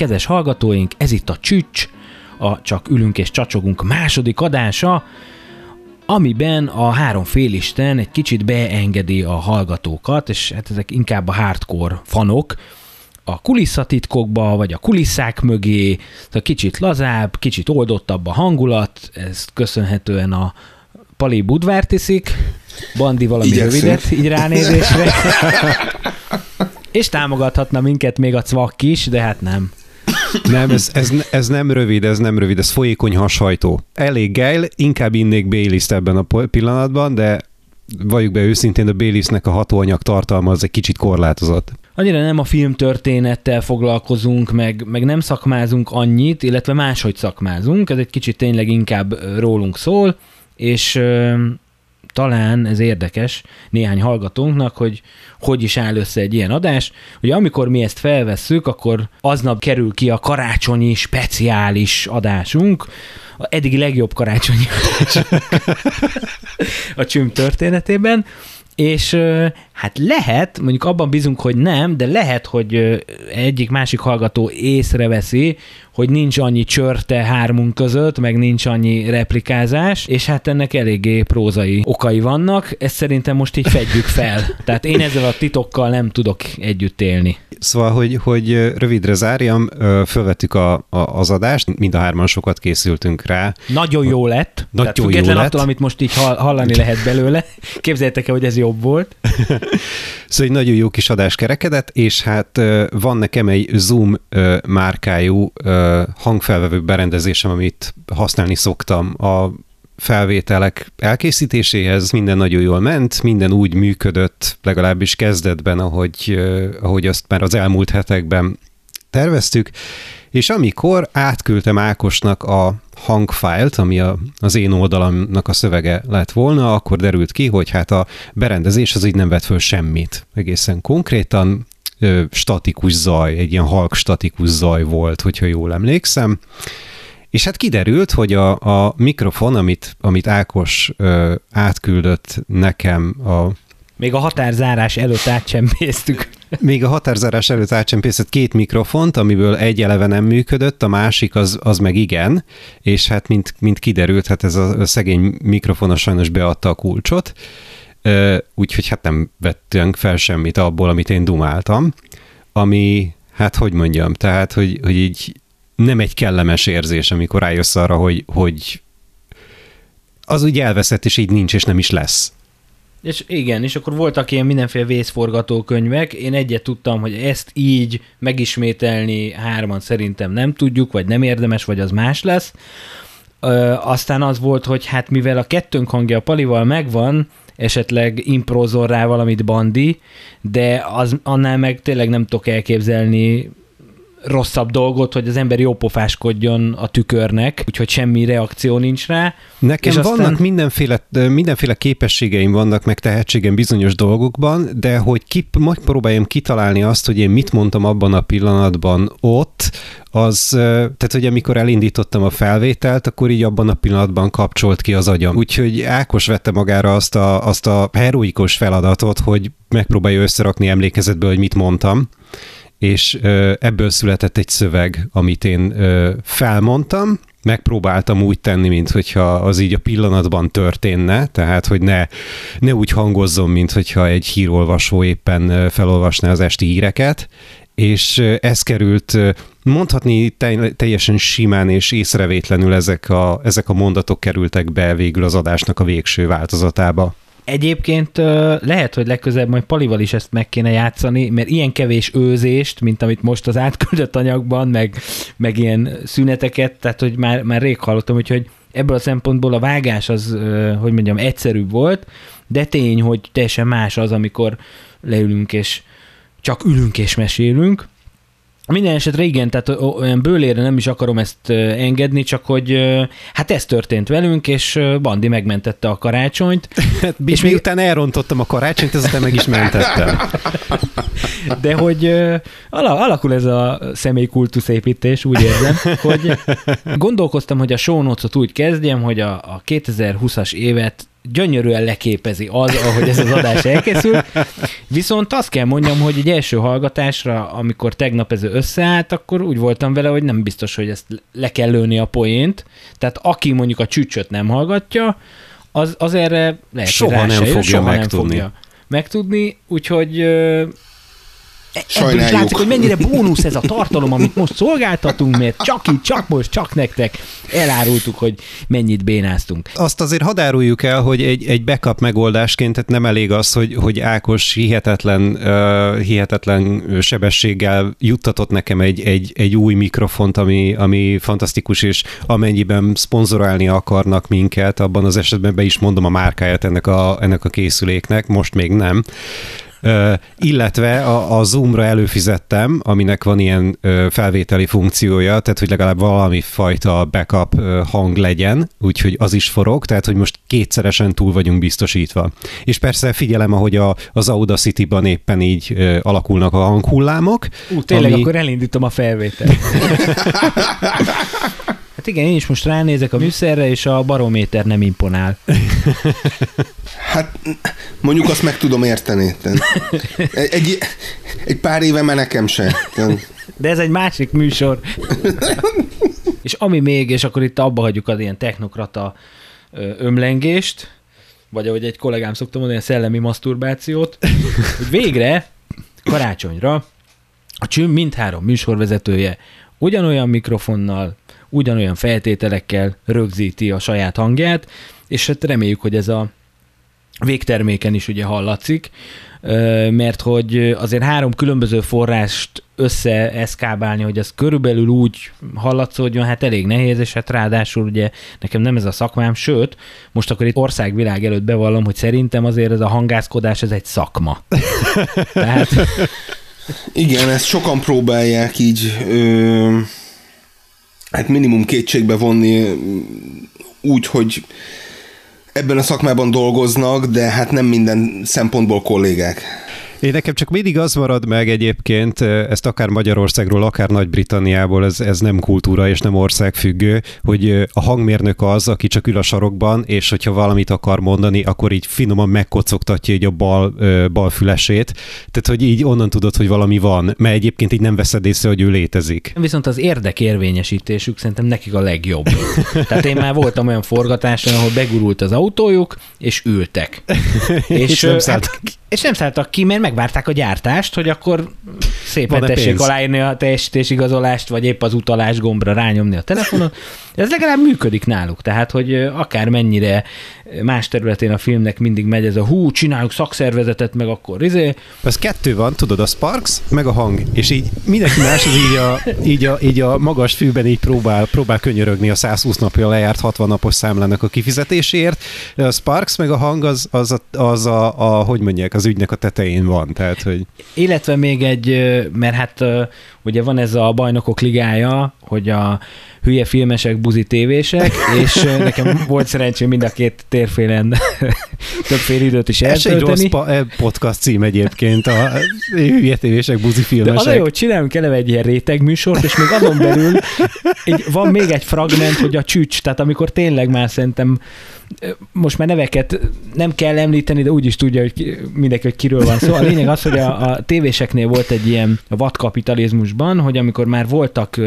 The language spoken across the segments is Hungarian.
kedves hallgatóink, ez itt a Csücs, a Csak ülünk és csacsogunk második adása, amiben a három félisten egy kicsit beengedi a hallgatókat, és hát ezek inkább a hardcore fanok, a kulisszatitkokba, vagy a kulisszák mögé, a kicsit lazább, kicsit oldottabb a hangulat, ez köszönhetően a Pali Budvárt iszik, Bandi valami Igyekszünk. rövidet, így ránézésre. És támogathatna minket még a cvak is, de hát nem. Nem, ez, ez, ez nem rövid, ez nem rövid, ez folyékony hashajtó. Elég geil, inkább innék baileys ebben a pillanatban, de valljuk be őszintén, a Baileysnek a hatóanyag tartalma az egy kicsit korlátozott. Annyira nem a filmtörténettel foglalkozunk, meg, meg nem szakmázunk annyit, illetve máshogy szakmázunk, ez egy kicsit tényleg inkább rólunk szól, és talán ez érdekes néhány hallgatónknak, hogy hogy is áll össze egy ilyen adás. Ugye amikor mi ezt felvesszük, akkor aznap kerül ki a karácsonyi speciális adásunk, a eddigi legjobb karácsonyi a csüm történetében, és hát lehet, mondjuk abban bízunk, hogy nem, de lehet, hogy ö, egyik-másik hallgató észreveszi, hogy nincs annyi csörte hármunk között, meg nincs annyi replikázás, és hát ennek eléggé prózai okai vannak, ezt szerintem most így fedjük fel. Tehát én ezzel a titokkal nem tudok együtt élni. Szóval, hogy, hogy rövidre zárjam, fölvettük a, a, az adást, mind a hárman sokat készültünk rá. Nagyon jó lett. Nagyon jó független lett. attól, amit most így hall- hallani lehet belőle. Képzeljétek el, hogy ez jobb volt. Szóval egy nagyon jó kis adás kerekedett, és hát van nekem egy Zoom márkájú hangfelvevő berendezésem, amit használni szoktam a felvételek elkészítéséhez. Minden nagyon jól ment, minden úgy működött, legalábbis kezdetben, ahogy, ahogy azt már az elmúlt hetekben terveztük, és amikor átküldtem Ákosnak a hangfájlt, ami a, az én oldalamnak a szövege lett volna, akkor derült ki, hogy hát a berendezés az így nem vett föl semmit. Egészen konkrétan ö, statikus zaj, egy ilyen halk statikus zaj volt, hogyha jól emlékszem. És hát kiderült, hogy a, a mikrofon, amit, amit Ákos ö, átküldött nekem a Még a határzárás előtt átcsempésztük. még a határzárás előtt átcsempészett két mikrofont, amiből egy eleve nem működött, a másik az, az meg igen, és hát mint, mint kiderült, hát ez a, a szegény mikrofon sajnos beadta a kulcsot, úgyhogy hát nem vettünk fel semmit abból, amit én dumáltam, ami, hát hogy mondjam, tehát, hogy, hogy így nem egy kellemes érzés, amikor rájössz arra, hogy, hogy az úgy elveszett, és így nincs, és nem is lesz. És igen, és akkor voltak ilyen mindenféle vészforgatókönyvek, én egyet tudtam, hogy ezt így megismételni hárman szerintem nem tudjuk, vagy nem érdemes, vagy az más lesz. Ö, aztán az volt, hogy hát mivel a kettőnk hangja a Palival megvan, esetleg improzol rá valamit Bandi, de az, annál meg tényleg nem tudok elképzelni rosszabb dolgot, hogy az ember jópofáskodjon a tükörnek, úgyhogy semmi reakció nincs rá. Nekem És aztán... aztán- vannak mindenféle, mindenféle képességeim vannak, meg tehetségem bizonyos dolgokban, de hogy ki, majd próbáljam kitalálni azt, hogy én mit mondtam abban a pillanatban ott, az, tehát hogy amikor elindítottam a felvételt, akkor így abban a pillanatban kapcsolt ki az agyam. Úgyhogy Ákos vette magára azt a, azt a heroikus feladatot, hogy megpróbálja összerakni emlékezetből, hogy mit mondtam, és ebből született egy szöveg, amit én felmondtam, megpróbáltam úgy tenni, mint hogyha az így a pillanatban történne, tehát hogy ne, ne úgy hangozzon, mint hogyha egy hírolvasó éppen felolvasná az esti híreket, és ez került mondhatni tel- teljesen simán és észrevétlenül ezek a, ezek a mondatok kerültek be végül az adásnak a végső változatába. Egyébként lehet, hogy legközelebb majd Palival is ezt meg kéne játszani, mert ilyen kevés őzést, mint amit most az átküldött anyagban, meg, meg ilyen szüneteket, tehát hogy már, már rég hallottam, úgyhogy ebből a szempontból a vágás az, hogy mondjam, egyszerűbb volt, de tény, hogy teljesen más az, amikor leülünk és csak ülünk és mesélünk. Minden esetre igen, tehát olyan bőlére nem is akarom ezt engedni, csak hogy hát ez történt velünk, és Bandi megmentette a karácsonyt, És miután elrontottam a karácsonyt, ezután meg is mentettem. de hogy alakul ez a személykultuszépítés, úgy érzem, hogy gondolkoztam, hogy a show notes-ot úgy kezdjem, hogy a, a 2020-as évet gyönyörűen leképezi az, ahogy ez az adás elkészül. Viszont azt kell mondjam, hogy egy első hallgatásra, amikor tegnap ez összeállt, akkor úgy voltam vele, hogy nem biztos, hogy ezt le kell lőni a poént. Tehát aki mondjuk a csücsöt nem hallgatja, az, az erre lehet, soha nem se fogja soha megtudni. nem fogja megtudni, úgyhogy ö, Ebből is Sajnáljuk. látszik, hogy mennyire bónusz ez a tartalom, amit most szolgáltatunk, mert csak így, csak most, csak nektek elárultuk, hogy mennyit bénáztunk. Azt azért hadáruljuk el, hogy egy, egy backup megoldásként tehát nem elég az, hogy, hogy Ákos hihetetlen, uh, hihetetlen sebességgel juttatott nekem egy, egy, egy új mikrofont, ami, ami fantasztikus, és amennyiben szponzorálni akarnak minket, abban az esetben be is mondom a márkáját ennek a, ennek a készüléknek, most még nem. Illetve a, a Zoom-ra előfizettem, aminek van ilyen felvételi funkciója, tehát hogy legalább valami fajta backup hang legyen, úgyhogy az is forog, tehát hogy most kétszeresen túl vagyunk biztosítva. És persze figyelem, ahogy a, az Audacity-ban éppen így alakulnak a hanghullámok. Ú, tényleg, ami- akkor elindítom a felvételt. Hát igen, én is most ránézek a műszerre, és a barométer nem imponál. Hát mondjuk azt meg tudom érteni. Egy, egy, pár éve már nekem se. De ez egy másik műsor. és ami még, és akkor itt abba hagyjuk az ilyen technokrata ömlengést, vagy ahogy egy kollégám szokta mondani, a szellemi maszturbációt, hogy végre karácsonyra a csüm mindhárom műsorvezetője ugyanolyan mikrofonnal, ugyanolyan feltételekkel rögzíti a saját hangját, és hát reméljük, hogy ez a végterméken is ugye hallatszik, mert hogy azért három különböző forrást összeeszkábálni, hogy ez körülbelül úgy hallatszódjon, hát elég nehéz, és hát ráadásul ugye nekem nem ez a szakmám, sőt, most akkor itt országvilág előtt bevallom, hogy szerintem azért ez a hangászkodás, ez egy szakma. Tehát igen, ezt sokan próbálják így ö, hát minimum kétségbe vonni ö, úgy, hogy ebben a szakmában dolgoznak, de hát nem minden szempontból kollégák. Én nekem csak mindig az marad meg egyébként, ezt akár Magyarországról, akár Nagy-Britanniából, ez, ez nem kultúra és nem országfüggő, hogy a hangmérnök az, aki csak ül a sarokban, és hogyha valamit akar mondani, akkor így finoman megkocogtatja így a bal, bal fülesét. Tehát, hogy így onnan tudod, hogy valami van, mert egyébként így nem veszed észre, hogy ő létezik. viszont az érdekérvényesítésük szerintem nekik a legjobb. Tehát én már voltam olyan forgatáson, ahol begurult az autójuk, és ültek. És nem ö, szálltak hát, és nem szálltak ki, mert megvárták a gyártást, hogy akkor szépen Van-e tessék pénz? aláírni a teljesítésigazolást, vagy épp az utalás gombra rányomni a telefonon. Ez legalább működik náluk, tehát, hogy akár mennyire más területén a filmnek mindig megy ez a hú, csináljuk szakszervezetet, meg akkor izé, Ez kettő van, tudod, a Sparks, meg a hang, és így mindenki más az így a, így a, így a magas fűben így próbál, próbál könyörögni a 120 napja lejárt 60 napos számlának a kifizetéséért. De a Sparks meg a hang az, az, a, az a, a, hogy mondják, az ügynek a tetején van, tehát, hogy Illetve még egy, mert hát ugye van ez a bajnokok ligája, hogy a hülye filmesek, buzi tévések, és nekem volt szerencsém mind a két térfélen többféle időt is ez egy rossz eltölteni. eh, podcast cím egyébként, a hülye tévések, buzi De az a filmesek. jó, hogy csinálunk eleve egy ilyen réteg műsort, és még azon belül egy, van még egy fragment, hogy a csücs, tehát amikor tényleg már szerintem most már neveket nem kell említeni, de úgy is tudja, hogy ki, mindenki, hogy kiről van szó. A lényeg az, hogy a, a tévéseknél volt egy ilyen vadkapitalizmusban, hogy amikor már voltak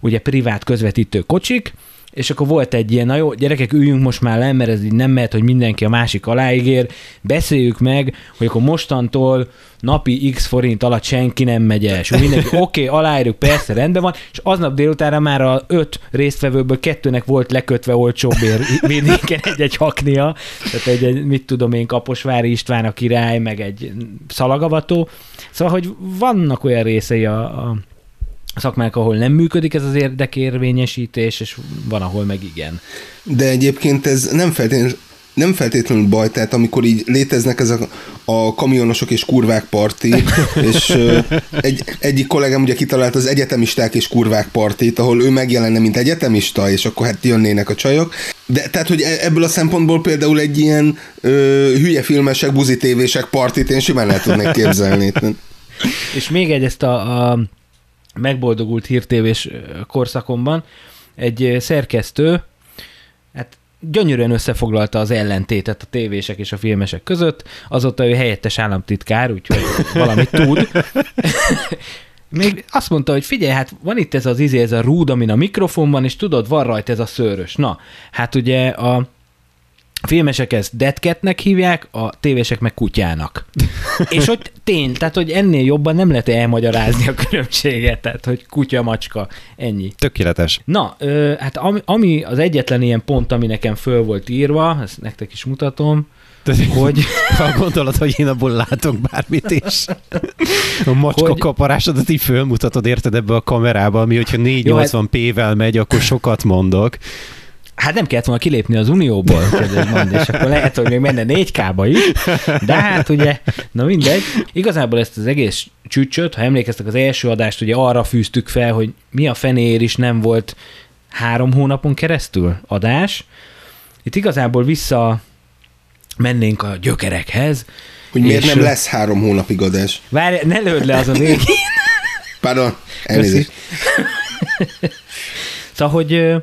ugye privát közvetítő kocsik, és akkor volt egy ilyen, na jó, gyerekek, üljünk most már le, mert ez így nem mehet, hogy mindenki a másik aláígér, beszéljük meg, hogy akkor mostantól napi x forint alatt senki nem megy el, és mindenki, oké, okay, aláírjuk, persze, rendben van, és aznap délutánra már a öt résztvevőből kettőnek volt lekötve olcsóbb ér vidéken egy-egy haknia, tehát egy, egy, mit tudom én, Kaposvári István a király, meg egy szalagavató, szóval, hogy vannak olyan részei a, a szakmák, ahol nem működik ez az érdekérvényesítés, és van, ahol meg igen. De egyébként ez nem feltétlenül nem feltétlenül baj, tehát amikor így léteznek ezek a kamionosok és kurvák parti, és egy, egyik kollégám ugye kitalált az egyetemisták és kurvák partit, ahol ő megjelenne, mint egyetemista, és akkor hát jönnének a csajok. De tehát, hogy e- ebből a szempontból például egy ilyen ö, hülye filmesek, buzi tévések partit én simán el tudnék képzelni. És még egy ezt a, a megboldogult hírtévés korszakomban egy szerkesztő, hát gyönyörűen összefoglalta az ellentétet a tévések és a filmesek között. Azóta ő helyettes államtitkár, úgyhogy valamit tud. Még azt mondta, hogy figyelj, hát van itt ez az izé, ez a rúd, amin a mikrofon van, és tudod, van rajta ez a szőrös. Na, hát ugye a filmesek ezt deadcatnek hívják, a tévések meg kutyának. és hogy tény, tehát hogy ennél jobban nem lehet elmagyarázni a különbséget, tehát hogy kutya, macska, ennyi. Tökéletes. Na, ö, hát ami, ami az egyetlen ilyen pont, ami nekem föl volt írva, ezt nektek is mutatom, hogy... Ha gondolod, hogy én abból látok bármit is. A macska hogy... kaparásodat így fölmutatod, érted ebbe a kamerába, ami hogyha 480p-vel megy, akkor sokat mondok. Hát nem kellett volna kilépni az Unióból, mond, és akkor lehet, hogy még menne 4K-ba is, de hát ugye, na mindegy. Igazából ezt az egész csücsöt, ha emlékeztek az első adást, ugye arra fűztük fel, hogy mi a fenér is nem volt három hónapon keresztül adás. Itt igazából vissza mennénk a gyökerekhez. Hogy miért nem lesz három hónapig adás? Várj, ne lőd le az a végén. Pardon, elnézést. Szóval, hogy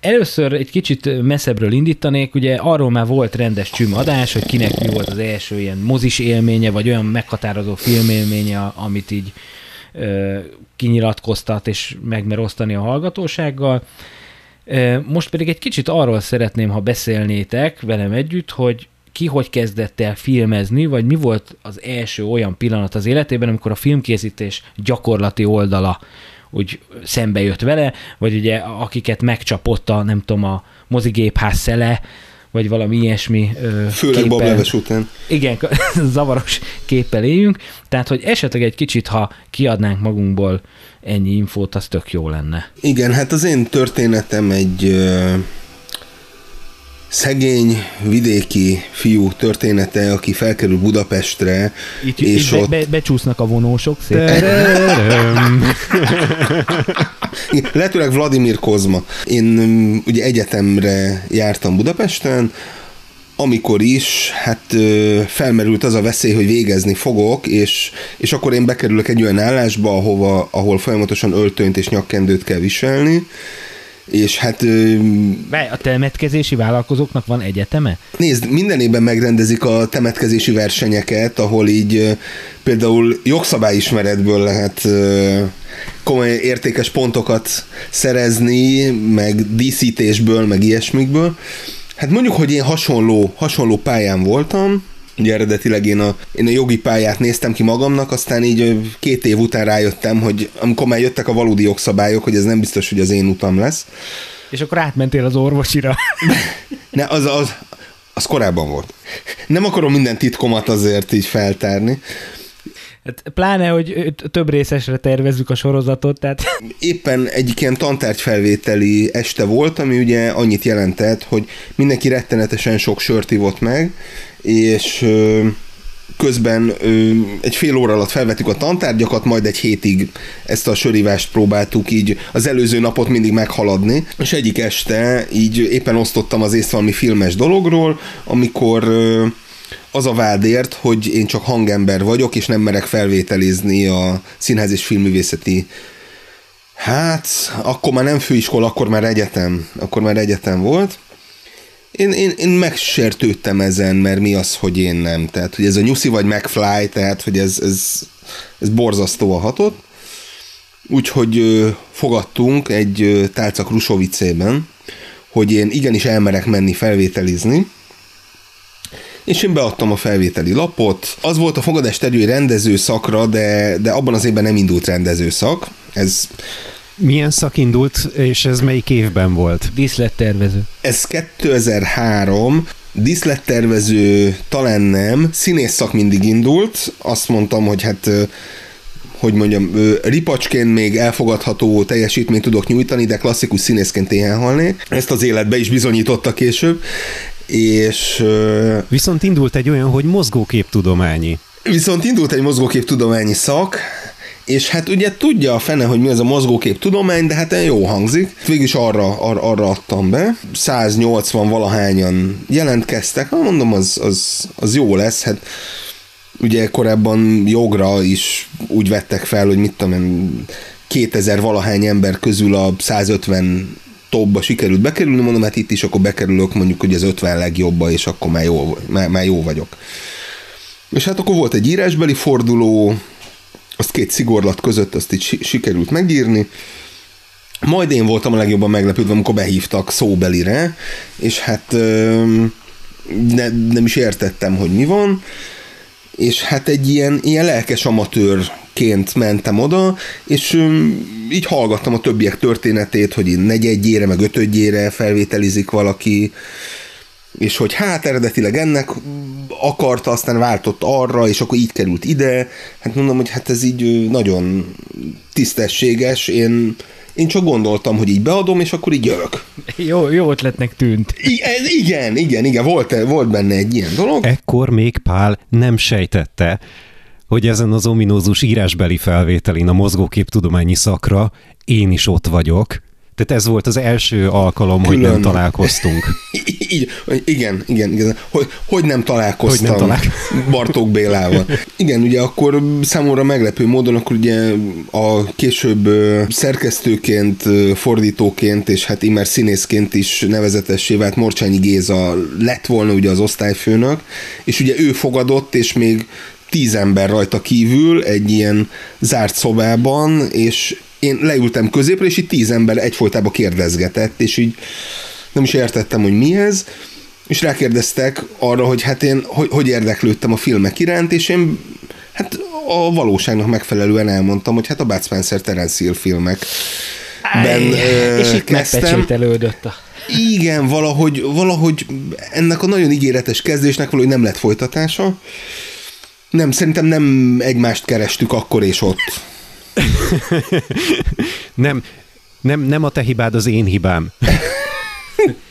először egy kicsit messzebbről indítanék, ugye arról már volt rendes csümadás, hogy kinek mi volt az első ilyen mozis élménye, vagy olyan meghatározó filmélménye, amit így kinyilatkoztat és megmer osztani a hallgatósággal. Most pedig egy kicsit arról szeretném, ha beszélnétek velem együtt, hogy ki hogy kezdett el filmezni, vagy mi volt az első olyan pillanat az életében, amikor a filmkészítés gyakorlati oldala úgy szembe jött vele, vagy ugye akiket megcsapott a, nem tudom, a mozigépház szele, vagy valami ilyesmi Főleg képpel. Bob után. Igen, zavaros képpel éljünk. Tehát, hogy esetleg egy kicsit, ha kiadnánk magunkból ennyi infót, az tök jó lenne. Igen, hát az én történetem egy szegény vidéki fiú története, aki felkerül Budapestre, itt, és itt ott... Be, be, becsúsznak a vonósok Lehetőleg Vladimir Kozma. Én mm, ugye egyetemre jártam Budapesten, amikor is, hát felmerült az a veszély, hogy végezni fogok, és, és akkor én bekerülök egy olyan állásba, ahova, ahol folyamatosan öltönyt és nyakkendőt kell viselni, és hát... A temetkezési vállalkozóknak van egyeteme? Nézd, minden évben megrendezik a temetkezési versenyeket, ahol így például jogszabályismeretből lehet komoly értékes pontokat szerezni, meg díszítésből, meg ilyesmikből. Hát mondjuk, hogy én hasonló, hasonló pályán voltam, Ugye eredetileg én a, én a jogi pályát néztem ki magamnak, aztán így két év után rájöttem, hogy amikor már jöttek a valódi jogszabályok, hogy ez nem biztos, hogy az én utam lesz. És akkor átmentél az orvosira. ne, az, az, az korábban volt. Nem akarom minden titkomat azért így feltárni. Hát pláne, hogy több részesre tervezzük a sorozatot, tehát... Éppen egyik ilyen tantárgyfelvételi este volt, ami ugye annyit jelentett, hogy mindenki rettenetesen sok sört ivott meg, és közben egy fél óra alatt felvettük a tantárgyakat, majd egy hétig ezt a sörívást próbáltuk így az előző napot mindig meghaladni, és egyik este így éppen osztottam az észt valami filmes dologról, amikor az a vádért, hogy én csak hangember vagyok, és nem merek felvételizni a színház és filmművészeti Hát, akkor már nem főiskola, akkor már egyetem, akkor már egyetem volt, én, én, én megsértődtem ezen, mert mi az, hogy én nem. Tehát, hogy ez a nyuszi vagy McFly, tehát, hogy ez, ez, ez borzasztóan hatott. Úgyhogy ö, fogadtunk egy ö, tálca Krusovicében, hogy én igenis elmerek menni felvételizni, és én beadtam a felvételi lapot. Az volt a fogadás terül rendező szakra, de, de abban az évben nem indult rendező szak. Ez milyen szak indult, és ez melyik évben volt? Díszlettervező. Ez 2003, díszlettervező talán nem, színész szak mindig indult, azt mondtam, hogy hát hogy mondjam, ripacsként még elfogadható teljesítményt tudok nyújtani, de klasszikus színészként éhen halnék. Ezt az életbe is bizonyította később. És... Viszont indult egy olyan, hogy mozgóképtudományi. Viszont indult egy mozgóképtudományi szak, és hát ugye tudja a fene, hogy mi az a mozgókép tudomány, de hát jó hangzik. Végülis arra, arra, arra adtam be. 180 valahányan jelentkeztek, hát mondom, az, az, az jó lesz, hát ugye korábban jogra is úgy vettek fel, hogy mit tudom én, 2000 valahány ember közül a 150 topba sikerült bekerülni, mondom, hát itt is akkor bekerülök mondjuk, hogy az 50 legjobba, és akkor már jó, már, már jó vagyok. És hát akkor volt egy írásbeli forduló, azt két szigorlat között azt így sikerült megírni, majd én voltam a legjobban meglepődve, amikor behívtak szóbelire, és hát ne, nem is értettem, hogy mi van, és hát egy ilyen, ilyen lelkes amatőrként mentem oda, és így hallgattam a többiek történetét, hogy negyedjére, meg ötödjére felvételizik valaki, és hogy hát eredetileg ennek akarta, aztán váltott arra, és akkor így került ide. Hát mondom, hogy hát ez így nagyon tisztességes, én én csak gondoltam, hogy így beadom, és akkor így jövök. Jó, jó ötletnek tűnt. I- igen, igen, igen, volt, volt benne egy ilyen dolog. Ekkor még Pál nem sejtette, hogy ezen az ominózus írásbeli felvételin a mozgóképtudományi szakra én is ott vagyok, tehát ez volt az első alkalom, Külön. hogy nem találkoztunk. Így, igen, igen, igen. Hogy, hogy nem találkoztam hogy nem talál... Bartók Bélával. Igen, ugye akkor számomra meglepő módon, akkor ugye a később szerkesztőként, fordítóként, és hát immár színészként is nevezetessé vált Morcsányi Géza lett volna ugye az osztályfőnök, és ugye ő fogadott, és még tíz ember rajta kívül egy ilyen zárt szobában, és én leültem középre, és itt tíz ember egyfolytában kérdezgetett, és így nem is értettem, hogy mi ez, és rákérdeztek arra, hogy hát én hogy, hogy érdeklődtem a filmek iránt, és én hát a valóságnak megfelelően elmondtam, hogy hát a Bud Spencer Terence Hill filmek ben és itt kezdtem. a... Igen, valahogy, valahogy ennek a nagyon ígéretes kezdésnek valahogy nem lett folytatása. Nem, szerintem nem egymást kerestük akkor és ott. nem, nem, nem a te hibád, az én hibám.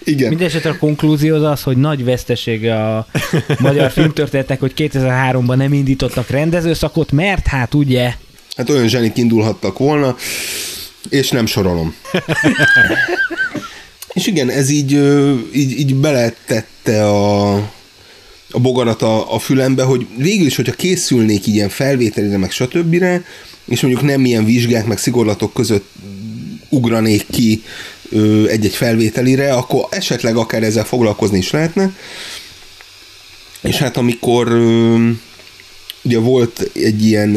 Igen. Mindenesetre a konklúzió az az, hogy nagy vesztesége a magyar filmtörténetek, hogy 2003-ban nem indítottak rendezőszakot, mert hát ugye... Hát olyan zsenik indulhattak volna, és nem sorolom. és igen, ez így, így, így beletette a, a bogarat a, a fülembe, hogy végül is, hogyha készülnék ilyen felvételire, meg stb., és mondjuk nem ilyen vizsgák, meg szigorlatok között ugranék ki egy-egy felvételire, akkor esetleg akár ezzel foglalkozni is lehetne. És hát amikor ugye volt egy ilyen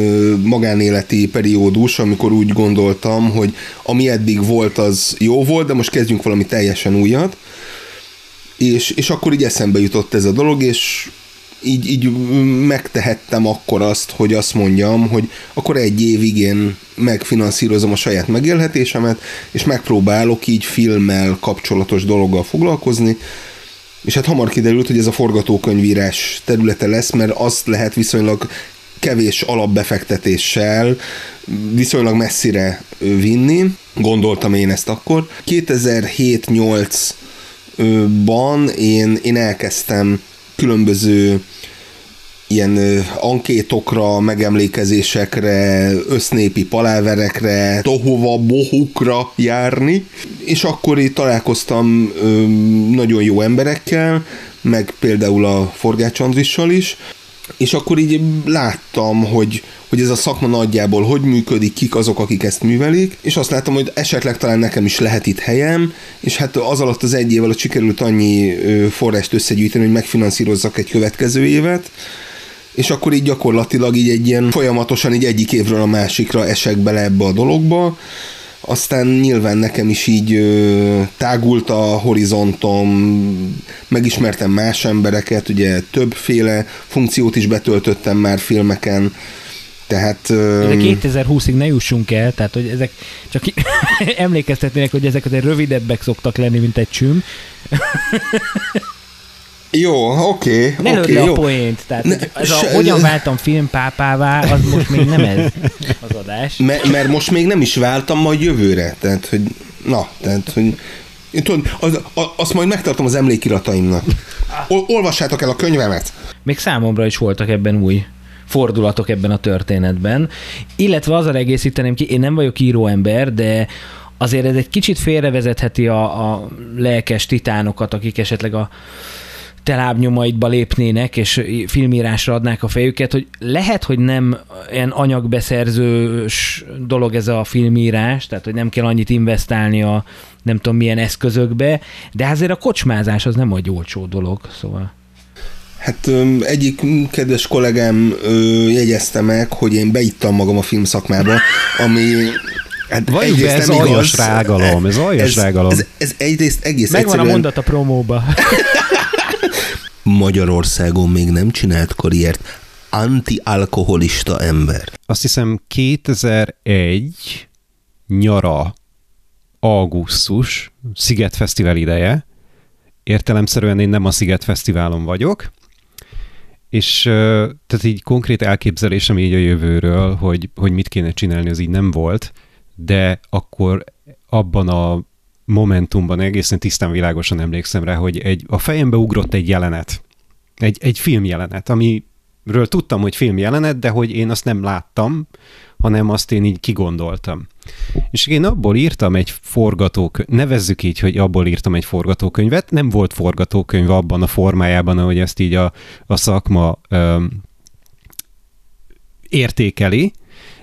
magánéleti periódus, amikor úgy gondoltam, hogy ami eddig volt, az jó volt, de most kezdjünk valami teljesen újat. És, és akkor így eszembe jutott ez a dolog, és így, így megtehettem akkor azt, hogy azt mondjam, hogy akkor egy évig én megfinanszírozom a saját megélhetésemet, és megpróbálok így filmmel kapcsolatos dologgal foglalkozni, és hát hamar kiderült, hogy ez a forgatókönyvírás területe lesz, mert azt lehet viszonylag kevés alapbefektetéssel viszonylag messzire vinni. Gondoltam én ezt akkor. 2007-8-ban én, én elkezdtem különböző ilyen ankétokra, megemlékezésekre, össznépi paláverekre, tohova, bohukra járni, és akkor itt találkoztam nagyon jó emberekkel, meg például a Forgács Andrissal is, és akkor így láttam, hogy, hogy ez a szakma nagyjából hogy működik, kik azok, akik ezt művelik, és azt láttam, hogy esetleg talán nekem is lehet itt helyem, és hát az alatt az egy év alatt sikerült annyi forrást összegyűjteni, hogy megfinanszírozzak egy következő évet, és akkor így gyakorlatilag így egy ilyen folyamatosan így egyik évről a másikra esek bele ebbe a dologba, aztán nyilván nekem is így ö, tágult a horizontom, megismertem más embereket, ugye többféle funkciót is betöltöttem már filmeken, tehát... De 2020-ig ne jussunk el, tehát hogy ezek csak emlékeztetnének, hogy ezek azért rövidebbek szoktak lenni, mint egy csüm. Jó, oké. Okay, ne okay, le jó. a poént. Tehát, ne, ez se, a, hogyan váltam filmpápává, az most még nem ez az adás. M- mert most még nem is váltam, majd jövőre. Tehát, hogy na, tehát, hogy én tudom, az, az, azt majd megtartom az emlékirataimnak. Ol, olvassátok el a könyvemet. Még számomra is voltak ebben új fordulatok ebben a történetben. Illetve azzal egészíteném ki, én nem vagyok íróember, de azért ez egy kicsit félrevezetheti a, a lelkes titánokat, akik esetleg a te lábnyomaidba lépnének, és filmírásra adnák a fejüket, hogy lehet, hogy nem ilyen anyagbeszerzős dolog ez a filmírás, tehát hogy nem kell annyit investálni a nem tudom milyen eszközökbe, de azért a kocsmázás az nem egy olcsó dolog, szóval. Hát egyik kedves kollégám jegyezte meg, hogy én beittam magam a filmszakmába, ami Hát be, ez aljas rágalom, ez aljas ez, rágalom. Ez, ez egyrészt egész Megvan egyszerűen... a mondat a promóba. Magyarországon még nem csinált karriert antialkoholista ember. Azt hiszem 2001 nyara, augusztus, Sziget Fesztivál ideje. Értelemszerűen én nem a Sziget Fesztiválon vagyok, és tehát így konkrét elképzelésem így a jövőről, hogy, hogy mit kéne csinálni, az így nem volt, de akkor abban a momentumban egészen tisztán világosan emlékszem rá, hogy egy, a fejembe ugrott egy jelenet, egy, egy filmjelenet, amiről tudtam, hogy filmjelenet, de hogy én azt nem láttam, hanem azt én így kigondoltam. És én abból írtam egy forgatókönyvet, nevezzük így, hogy abból írtam egy forgatókönyvet, nem volt forgatókönyv abban a formájában, ahogy ezt így a, a szakma öm, értékeli,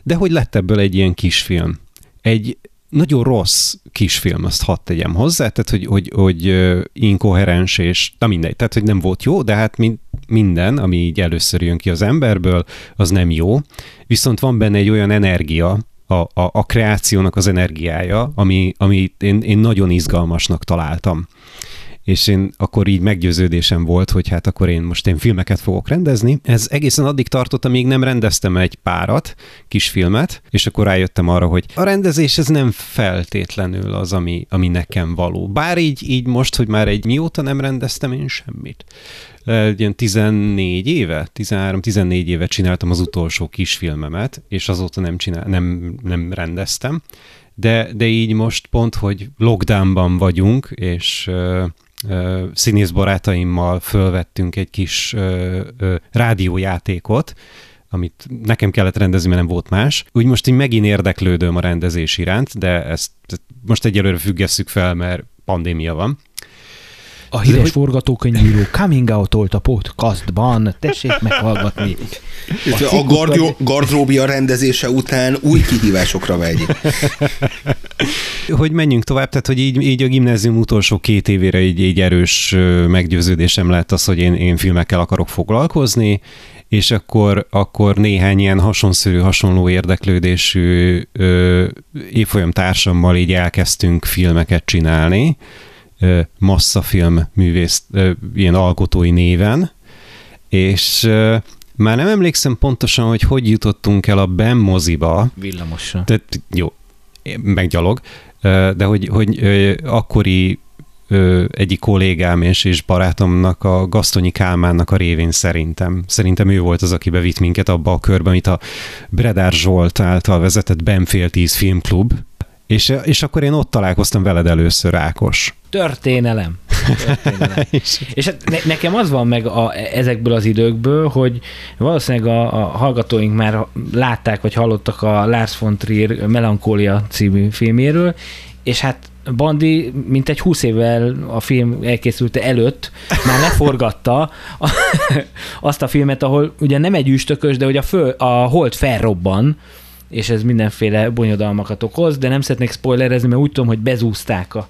de hogy lett ebből egy ilyen kisfilm. Egy nagyon rossz kisfilm, azt hadd tegyem hozzá, tehát hogy, hogy, hogy inkoherens és na mindegy, tehát hogy nem volt jó, de hát mind, minden, ami így először jön ki az emberből, az nem jó. Viszont van benne egy olyan energia, a, a, a kreációnak az energiája, ami, ami én, én nagyon izgalmasnak találtam és én akkor így meggyőződésem volt, hogy hát akkor én most én filmeket fogok rendezni. Ez egészen addig tartott, amíg nem rendeztem egy párat, kisfilmet, és akkor rájöttem arra, hogy a rendezés ez nem feltétlenül az, ami, ami nekem való. Bár így, így most, hogy már egy mióta nem rendeztem én semmit. Ilyen 14 éve, 13-14 éve csináltam az utolsó kisfilmemet, és azóta nem, csinál, nem, nem rendeztem. De, de így most pont, hogy lockdownban vagyunk, és színész barátaimmal fölvettünk egy kis rádiójátékot, amit nekem kellett rendezni, mert nem volt más. Úgy most így megint érdeklődöm a rendezés iránt, de ezt most egyelőre függesszük fel, mert pandémia van. A híres hogy... forgatókönyvíró coming out a podcastban, tessék meghallgatni. A, a gardió, gardróbia rendezése után új kihívásokra vegy. hogy menjünk tovább, tehát hogy így, így a gimnázium utolsó két évére így, így erős meggyőződésem lett az, hogy én, én filmekkel akarok foglalkozni, és akkor, akkor néhány ilyen hasonszörű, hasonló érdeklődésű ö, évfolyam társammal így elkezdtünk filmeket csinálni, masszafilm művész, ilyen alkotói néven, és már nem emlékszem pontosan, hogy hogy jutottunk el a Ben moziba. Villamosra. Tehát, jó, meggyalog, de hogy, hogy akkori egyik kollégám és, és barátomnak, a Gasztonyi Kálmánnak a révén szerintem. Szerintem ő volt az, aki bevitt minket abba a körbe, amit a Bredár Zsolt által vezetett Benfield 10 filmklub, és, és akkor én ott találkoztam veled először, Ákos. Történelem. Történelem. és hát ne, nekem az van meg a, ezekből az időkből, hogy valószínűleg a, a hallgatóink már látták, vagy hallottak a Lars von Trier Melankólia című filméről, és hát Bandi, mint egy húsz évvel a film elkészülte előtt, már leforgatta azt a filmet, ahol ugye nem egy üstökös, de hogy a, föl, a hold felrobban, és ez mindenféle bonyodalmakat okoz, de nem szeretnék spoilerezni, mert úgy tudom, hogy bezúzták a,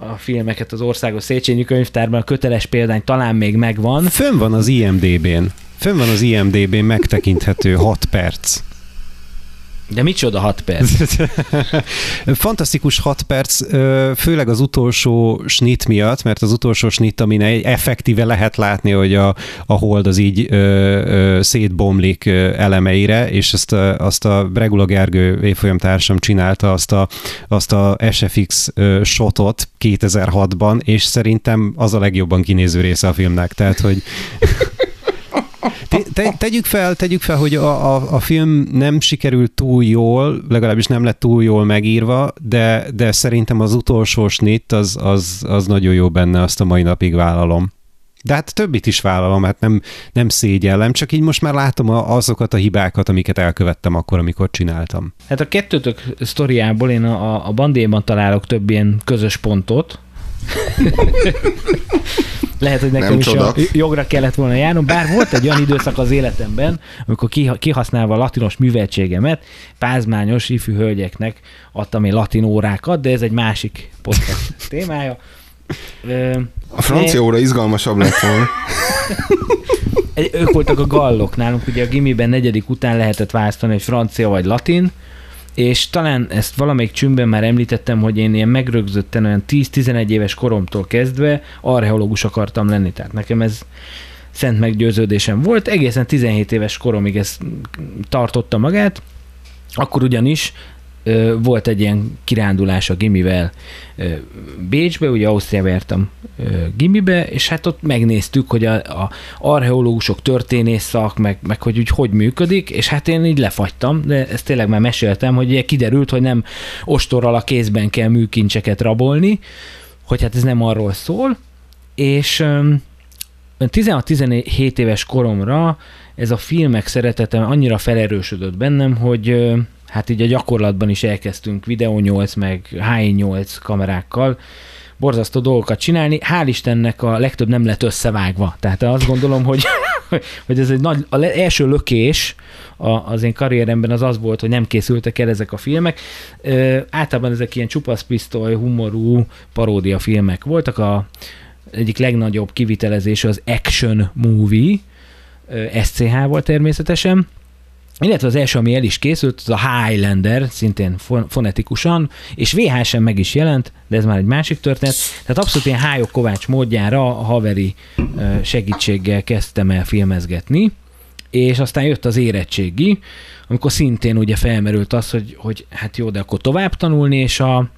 a filmeket az Országos Széchenyi Könyvtárban, a köteles példány talán még megvan. Fönn van az IMDB-n. Fönn van az IMDB-n megtekinthető 6 perc. De micsoda 6 perc? Fantasztikus 6 perc, főleg az utolsó snit miatt, mert az utolsó snit, amin effektíve lehet látni, hogy a, a hold az így ö, ö, szétbomlik elemeire, és azt a, azt a Regula Gergő évfolyam társam csinálta azt a, azt a SFX shotot 2006-ban, és szerintem az a legjobban kinéző része a filmnek, tehát hogy te, te, tegyük, fel, tegyük fel, hogy a, a, a film nem sikerült túl jól, legalábbis nem lett túl jól megírva, de, de szerintem az utolsó snit az, az, az nagyon jó benne, azt a mai napig vállalom. De hát többit is vállalom, hát nem, nem szégyellem, csak így most már látom a, azokat a hibákat, amiket elkövettem akkor, amikor csináltam. Hát a kettőtök sztoriából én a, a bandéban találok több ilyen közös pontot, lehet, hogy nekem Nem is a csoda. jogra kellett volna járnom, bár volt egy olyan időszak az életemben, amikor kiha- kihasználva a latinos műveltségemet, pázmányos ifjú hölgyeknek adtam én latin órákat, de ez egy másik podcast témája. A francia óra izgalmasabb lett volna. ők voltak a gallok nálunk, ugye a gimiben negyedik után lehetett választani, hogy francia vagy latin, és talán ezt valamelyik csümbben már említettem, hogy én ilyen megrögzötten olyan 10-11 éves koromtól kezdve archeológus akartam lenni. Tehát nekem ez szent meggyőződésem volt. Egészen 17 éves koromig ez tartotta magát. Akkor ugyanis volt egy ilyen kirándulás a gimivel Bécsbe, ugye Ausztriába jártam gimibe, és hát ott megnéztük, hogy a, a archeológusok történész szak, meg, meg hogy úgy hogy működik, és hát én így lefagytam, de ezt tényleg már meséltem, hogy ugye kiderült, hogy nem ostorral a kézben kell műkincseket rabolni, hogy hát ez nem arról szól, és öm, 16-17 éves koromra ez a filmek szeretete annyira felerősödött bennem, hogy hát így a gyakorlatban is elkezdtünk Video 8 meg HI8 kamerákkal borzasztó dolgokat csinálni. Hál' Istennek a legtöbb nem lett összevágva. Tehát azt gondolom, hogy, hogy ez egy nagy, a első lökés a, az én karrieremben az az volt, hogy nem készültek el ezek a filmek. Ö, általában ezek ilyen csupasz pisztoly, humorú paródia filmek voltak. A egyik legnagyobb kivitelezése az Action Movie, ö, SCH-val természetesen, illetve az első, ami el is készült, az a Highlander, szintén fon- fonetikusan, és VHS-en meg is jelent, de ez már egy másik történet. Tehát abszolút ilyen Hájok Kovács módjára a haveri segítséggel kezdtem el filmezgetni, és aztán jött az érettségi, amikor szintén ugye felmerült az, hogy, hogy hát jó, de akkor tovább tanulni, és a,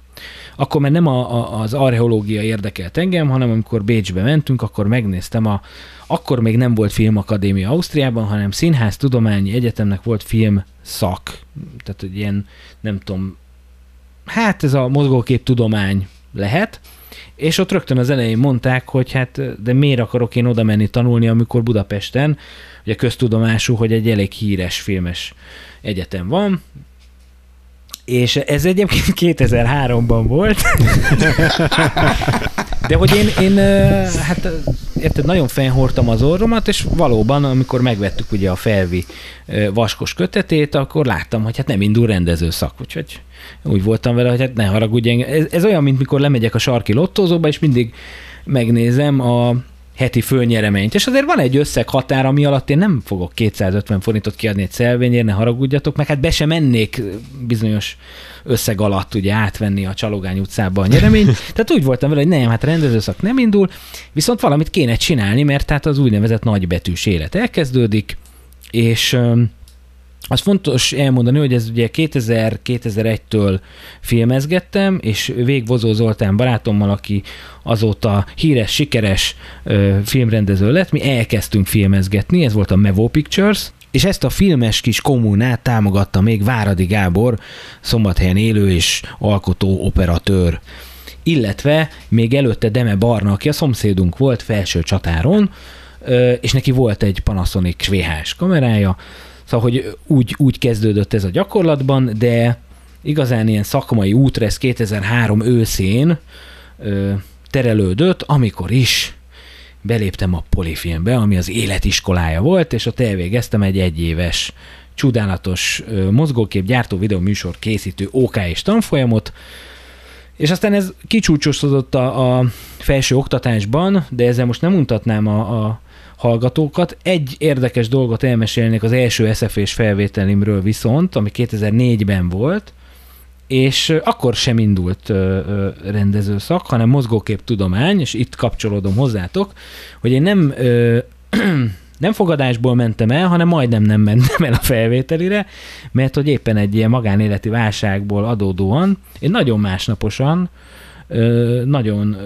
akkor már nem a, a, az archeológia érdekelt engem, hanem amikor Bécsbe mentünk, akkor megnéztem a, akkor még nem volt filmakadémia Ausztriában, hanem Színház Tudományi Egyetemnek volt film szak. Tehát, hogy ilyen, nem tudom, hát ez a mozgókép tudomány lehet, és ott rögtön az elején mondták, hogy hát de miért akarok én oda menni tanulni, amikor Budapesten, ugye köztudomású, hogy egy elég híres filmes egyetem van, és ez egyébként 2003-ban volt. De hogy én, én hát érted, nagyon fennhordtam az orromat, és valóban, amikor megvettük ugye a felvi vaskos kötetét, akkor láttam, hogy hát nem indul rendező szak, úgyhogy úgy voltam vele, hogy hát ne haragudj engem. Ez, ez olyan, mint mikor lemegyek a sarki lottózóba, és mindig megnézem a heti fölnyereményt. És azért van egy összeghatár, ami alatt én nem fogok 250 forintot kiadni egy szelvényért, ne haragudjatok, meg hát be sem mennék bizonyos összeg alatt ugye átvenni a Csalogány utcába a nyereményt. Tehát úgy voltam vele, hogy nem, hát rendezőszak nem indul, viszont valamit kéne csinálni, mert tehát az úgynevezett nagybetűs élet elkezdődik, és az fontos elmondani, hogy ez ugye 2000-2001-től filmezgettem, és Végvozó Zoltán barátommal, aki azóta híres, sikeres ö, filmrendező lett, mi elkezdtünk filmezgetni, ez volt a Mevo Pictures, és ezt a filmes kis kommunát támogatta még Váradi Gábor, szombathelyen élő és alkotó operatőr. Illetve még előtte Deme Barna, aki a szomszédunk volt felső csatáron, és neki volt egy Panasonic VHS kamerája, Szóval, hogy úgy, úgy kezdődött ez a gyakorlatban, de igazán ilyen szakmai útra ez 2003 őszén ö, terelődött, amikor is beléptem a polifilmbe, ami az életiskolája volt, és ott elvégeztem egy egyéves csodálatos mozgókép gyártó videó műsor készítő OK és tanfolyamot, és aztán ez kicsúcsosodott a, a felső oktatásban, de ezzel most nem mutatnám a, a hallgatókat. Egy érdekes dolgot elmesélnék az első SFS felvételimről viszont, ami 2004-ben volt, és akkor sem indult rendezőszak, hanem mozgókép tudomány, és itt kapcsolódom hozzátok, hogy én nem nem fogadásból mentem el, hanem majdnem nem mentem el a felvételire, mert hogy éppen egy ilyen magánéleti válságból adódóan, én nagyon másnaposan, nagyon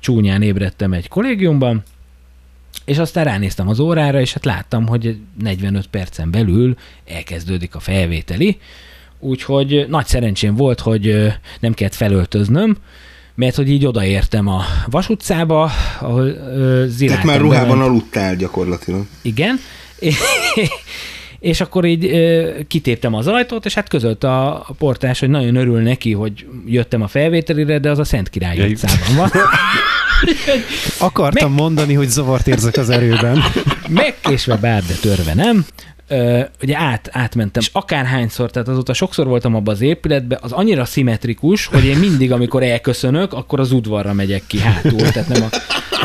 csúnyán ébredtem egy kollégiumban, és aztán ránéztem az órára, és hát láttam, hogy 45 percen belül elkezdődik a felvételi, úgyhogy nagy szerencsém volt, hogy nem kellett felöltöznöm, mert hogy így odaértem a Vas utcába, ahol Tehát már ruhában bele. aludtál gyakorlatilag. Igen. És akkor így ö, kitéptem az ajtót, és hát közölt a, a portás, hogy nagyon örül neki, hogy jöttem a felvételire, de az a Szent Király utcában van. Akartam Meg... mondani, hogy zavart érzek az erőben. Megkésve bár, de törve nem. Ö, ugye át, átmentem, és akárhányszor, tehát azóta sokszor voltam abban az épületben, az annyira szimmetrikus, hogy én mindig, amikor elköszönök, akkor az udvarra megyek ki hátul, tehát nem a,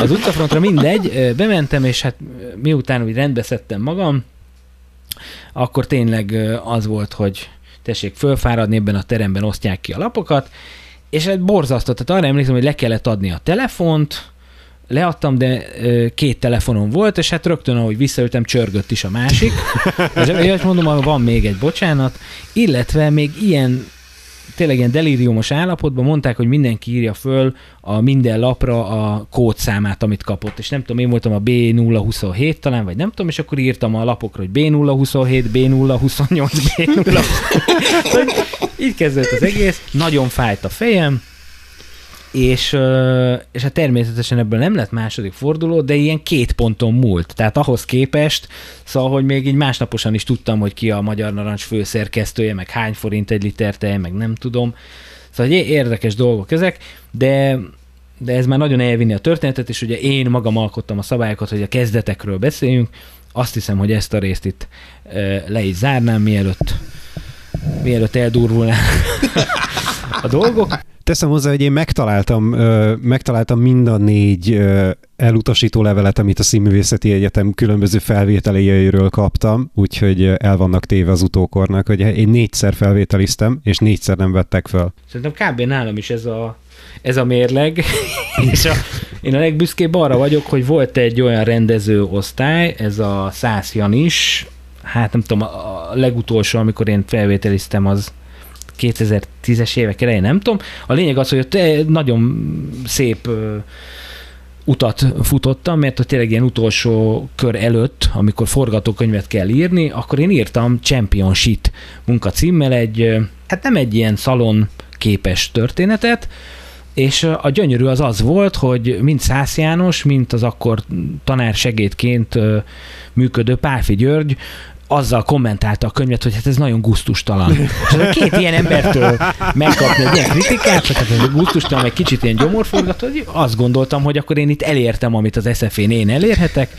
az utcafrontra mindegy, bementem, és hát miután úgy rendbeszedtem magam, akkor tényleg az volt, hogy tessék fölfáradni, ebben a teremben osztják ki a lapokat, és ez borzasztott. Tehát arra emlékszem, hogy le kellett adni a telefont, leadtam, de két telefonom volt, és hát rögtön, ahogy visszaültem, csörgött is a másik. és mondom, van még egy bocsánat, illetve még ilyen tényleg ilyen delíriumos állapotban mondták, hogy mindenki írja föl a minden lapra a kódszámát, amit kapott, és nem tudom, én voltam a B027 talán, vagy nem tudom, és akkor írtam a lapokra, hogy B027, B028, B0. Így kezdődött az egész, nagyon fájt a fejem, és, és hát természetesen ebből nem lett második forduló, de ilyen két ponton múlt. Tehát ahhoz képest, szóval, hogy még így másnaposan is tudtam, hogy ki a Magyar Narancs főszerkesztője, meg hány forint egy liter tej, meg nem tudom. Szóval egy érdekes dolgok ezek, de de ez már nagyon elvinni a történetet, és ugye én magam alkottam a szabályokat, hogy a kezdetekről beszéljünk. Azt hiszem, hogy ezt a részt itt le is zárnám, mielőtt, mielőtt eldurvulnál a dolgok. Teszem hozzá, hogy én megtaláltam, megtaláltam mind a négy elutasító levelet, amit a Színművészeti Egyetem különböző felvételéjeiről kaptam, úgyhogy el vannak téve az utókornak, hogy én négyszer felvételiztem, és négyszer nem vettek fel. Szerintem kb. nálam is ez a, ez a mérleg, és a, én a legbüszkébb arra vagyok, hogy volt egy olyan rendező osztály, ez a Szász Janis, hát nem tudom, a legutolsó, amikor én felvételiztem, az 2010-es évek elején, nem tudom. A lényeg az, hogy ott eh, nagyon szép utat futottam, mert ott tényleg ilyen utolsó kör előtt, amikor forgatókönyvet kell írni, akkor én írtam Champion Shit munkacímmel egy, hát nem egy ilyen szalon képes történetet, és a gyönyörű az az volt, hogy mind Szász János, mint az akkor tanár segédként működő Pálfi György azzal kommentálta a könyvet, hogy hát ez nagyon gusztustalan. És a két ilyen embertől megkapni egy ilyen kritikát, hogy hát ez gusztustalan, egy kicsit ilyen gyomorforgató, hogy azt gondoltam, hogy akkor én itt elértem, amit az SZF-én én elérhetek,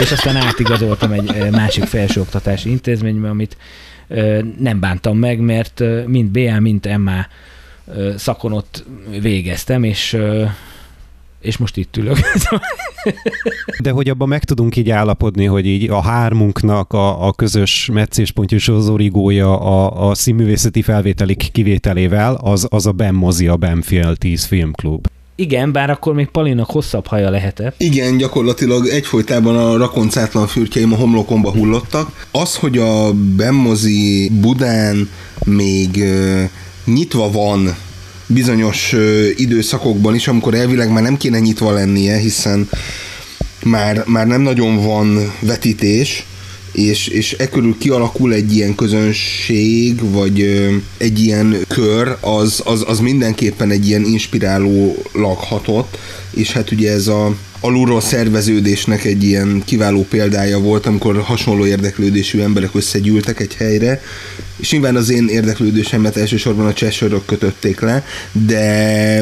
és aztán átigazoltam egy eh, másik felsőoktatási intézménybe, amit eh, nem bántam meg, mert eh, mind BA, mind MA szakon ott végeztem, és és most itt ülök. De hogy abban meg tudunk így állapodni, hogy így a hármunknak a, a közös meccéspontjú origója a, a színművészeti felvételik kivételével, az, az a Ben Mozi, a Benfield 10 filmklub. Igen, bár akkor még Palinak hosszabb haja lehetett. Igen, gyakorlatilag egyfolytában a rakoncátlan fürtjeim a homlokomba hullottak. Az, hogy a Benmozi Budán még nyitva van bizonyos időszakokban is, amikor elvileg már nem kéne nyitva lennie, hiszen már, már nem nagyon van vetítés, és, és e körül kialakul egy ilyen közönség, vagy ö, egy ilyen kör, az, az, az mindenképpen egy ilyen inspiráló hatott, és hát ugye ez a alulról szerveződésnek egy ilyen kiváló példája volt, amikor hasonló érdeklődésű emberek összegyűltek egy helyre, és nyilván az én érdeklődésemet elsősorban a csesörök kötötték le, de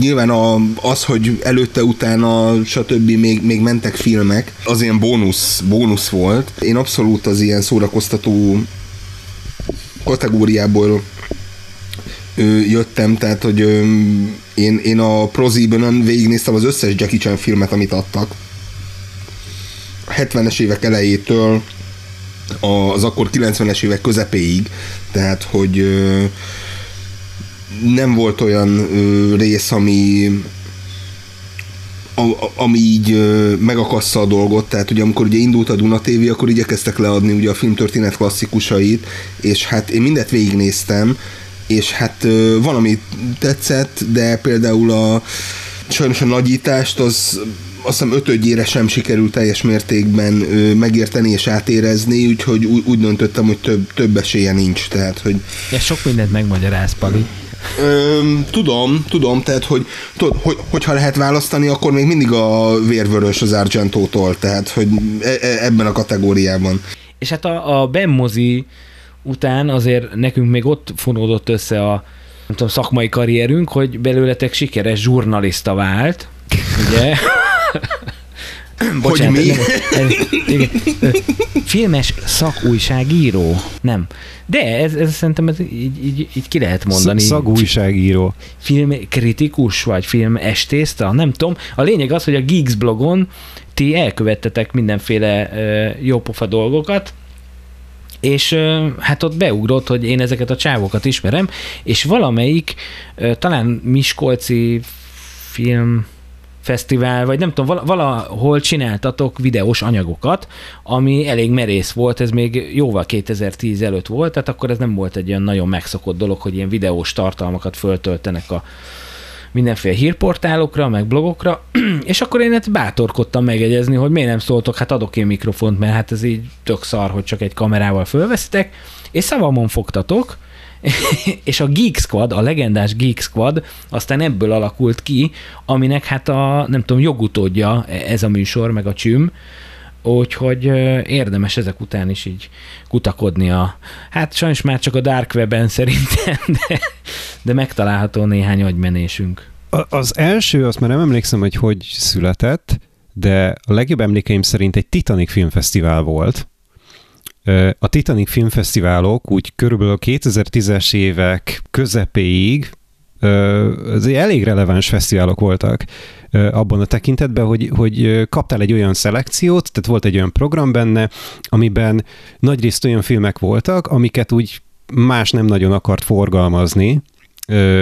nyilván a, az, hogy előtte, utána, stb. Még, még mentek filmek, az ilyen bónusz, bónusz volt. Én abszolút az ilyen szórakoztató kategóriából jöttem, tehát hogy én, én a Prozibön végignéztem az összes Jackie Chan filmet, amit adtak. A 70-es évek elejétől az akkor 90-es évek közepéig, tehát hogy nem volt olyan rész, ami ami így ö, megakassza a dolgot, tehát ugye amikor ugye indult a Duna TV, akkor igyekeztek leadni ugye a filmtörténet klasszikusait, és hát én mindet végignéztem, és hát valami tetszett, de például a sajnos a nagyítást az azt hiszem ötödjére sem sikerült teljes mértékben ö, megérteni és átérezni, úgyhogy úgy, úgy döntöttem, hogy több, több esélye nincs. Tehát, hogy... Ja, sok mindent megmagyaráz, Pali. Ö, tudom, tudom, tehát hogy, tud, hogy, hogyha lehet választani, akkor még mindig a vérvörös az Argentótól, tehát hogy e, e, ebben a kategóriában. És hát a, a Ben Mozi után azért nekünk még ott fonódott össze a, nem tudom, szakmai karrierünk, hogy belőletek sikeres zsurnalista vált, ugye? Hogy mi? Nem, ez, ö, filmes szakújságíró. Nem. De ez, ez szerintem ez így, így, így ki lehet mondani. Szagújságíró. Filmkritikus, vagy filmestészta, nem tudom. A lényeg az, hogy a Geeks blogon ti elkövettetek mindenféle ö, jópofa dolgokat, és hát ott beugrott, hogy én ezeket a csávokat ismerem, és valamelyik, talán Miskolci film fesztivál, vagy nem tudom, vala- valahol csináltatok videós anyagokat, ami elég merész volt, ez még jóval 2010 előtt volt, tehát akkor ez nem volt egy olyan nagyon megszokott dolog, hogy ilyen videós tartalmakat föltöltenek a mindenféle hírportálokra, meg blogokra, és akkor én ezt bátorkodtam megegyezni, hogy miért nem szóltok, hát adok én mikrofont, mert hát ez így tök szar, hogy csak egy kamerával fölveszitek, és szavamon fogtatok, és a Geek Squad, a legendás Geek Squad aztán ebből alakult ki, aminek hát a, nem tudom, jogutódja ez a műsor, meg a csüm, úgyhogy érdemes ezek után is így kutakodni a, hát sajnos már csak a Dark Web-en szerintem, de, de megtalálható néhány agymenésünk. A- Az első, azt már nem emlékszem, hogy hogy született, de a legjobb emlékeim szerint egy Titanic filmfesztivál volt. A Titanic filmfesztiválok úgy körülbelül a 2010-es évek közepéig ez elég releváns fesztiválok voltak abban a tekintetben, hogy, hogy kaptál egy olyan szelekciót, tehát volt egy olyan program benne, amiben nagyrészt olyan filmek voltak, amiket úgy más nem nagyon akart forgalmazni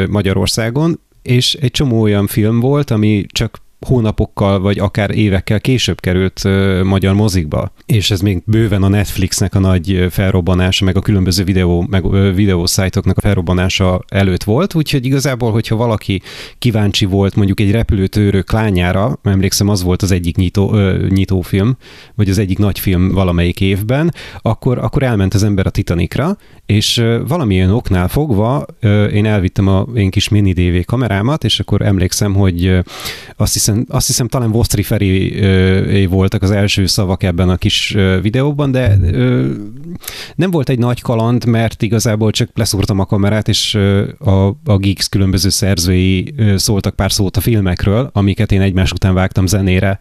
Magyarországon, és egy csomó olyan film volt, ami csak hónapokkal vagy akár évekkel később került magyar mozikba. És ez még bőven a Netflixnek a nagy felrobbanása, meg a különböző videó, meg ö, videószájtoknak a felrobbanása előtt volt, úgyhogy igazából, hogyha valaki kíváncsi volt mondjuk egy repülőtőrök lányára, emlékszem az volt az egyik nyitó, ö, nyitófilm, vagy az egyik nagy film valamelyik évben, akkor, akkor elment az ember a Titanicra, és valamilyen oknál fogva ö, én elvittem a én kis mini DV kamerámat, és akkor emlékszem, hogy azt hiszem, azt hiszem talán Vostri Feri voltak az első szavak ebben a kis videóban, de ö, nem volt egy nagy kaland, mert igazából csak leszúrtam a kamerát, és a, a Geeks különböző szerzői szóltak pár szót a filmekről, amiket én egymás után vágtam zenére,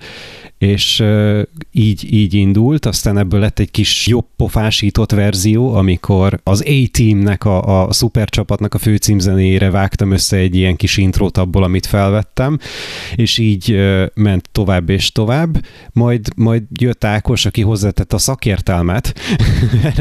és ö, így, így indult, aztán ebből lett egy kis jobb pofásított verzió, amikor az A-Teamnek, a, a szupercsapatnak a főcímzenéjére vágtam össze egy ilyen kis intrót abból, amit felvettem, és így ö, ment tovább és tovább, majd, majd jött Ákos, aki hozzátett a szakértelmet,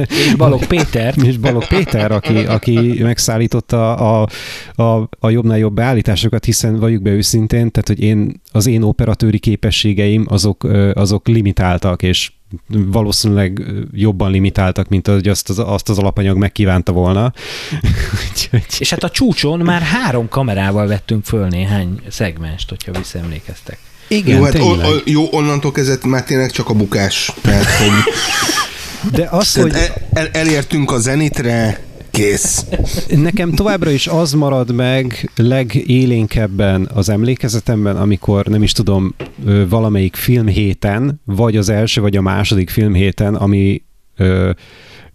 És Balog Péter, és Balog Péter, aki, aki megszállította a, a, a jobbnál jobb beállításokat, hiszen valljuk be őszintén, tehát hogy én, az én operatőri képességeim azok, azok limitáltak, és valószínűleg jobban limitáltak, mint hogy azt az, azt az alapanyag megkívánta volna. És hát a csúcson már három kamerával vettünk föl néhány szegmenst, hogyha visszaemlékeztek. Igen, jó, hát o, o, jó, onnantól kezdett már tényleg csak a bukás. Tehát, hogy, De az, hogy el, el, elértünk a zenitre, kész. Nekem továbbra is az marad meg legélénkebben az emlékezetemben, amikor nem is tudom, valamelyik filmhéten, vagy az első, vagy a második filmhéten, ami ö,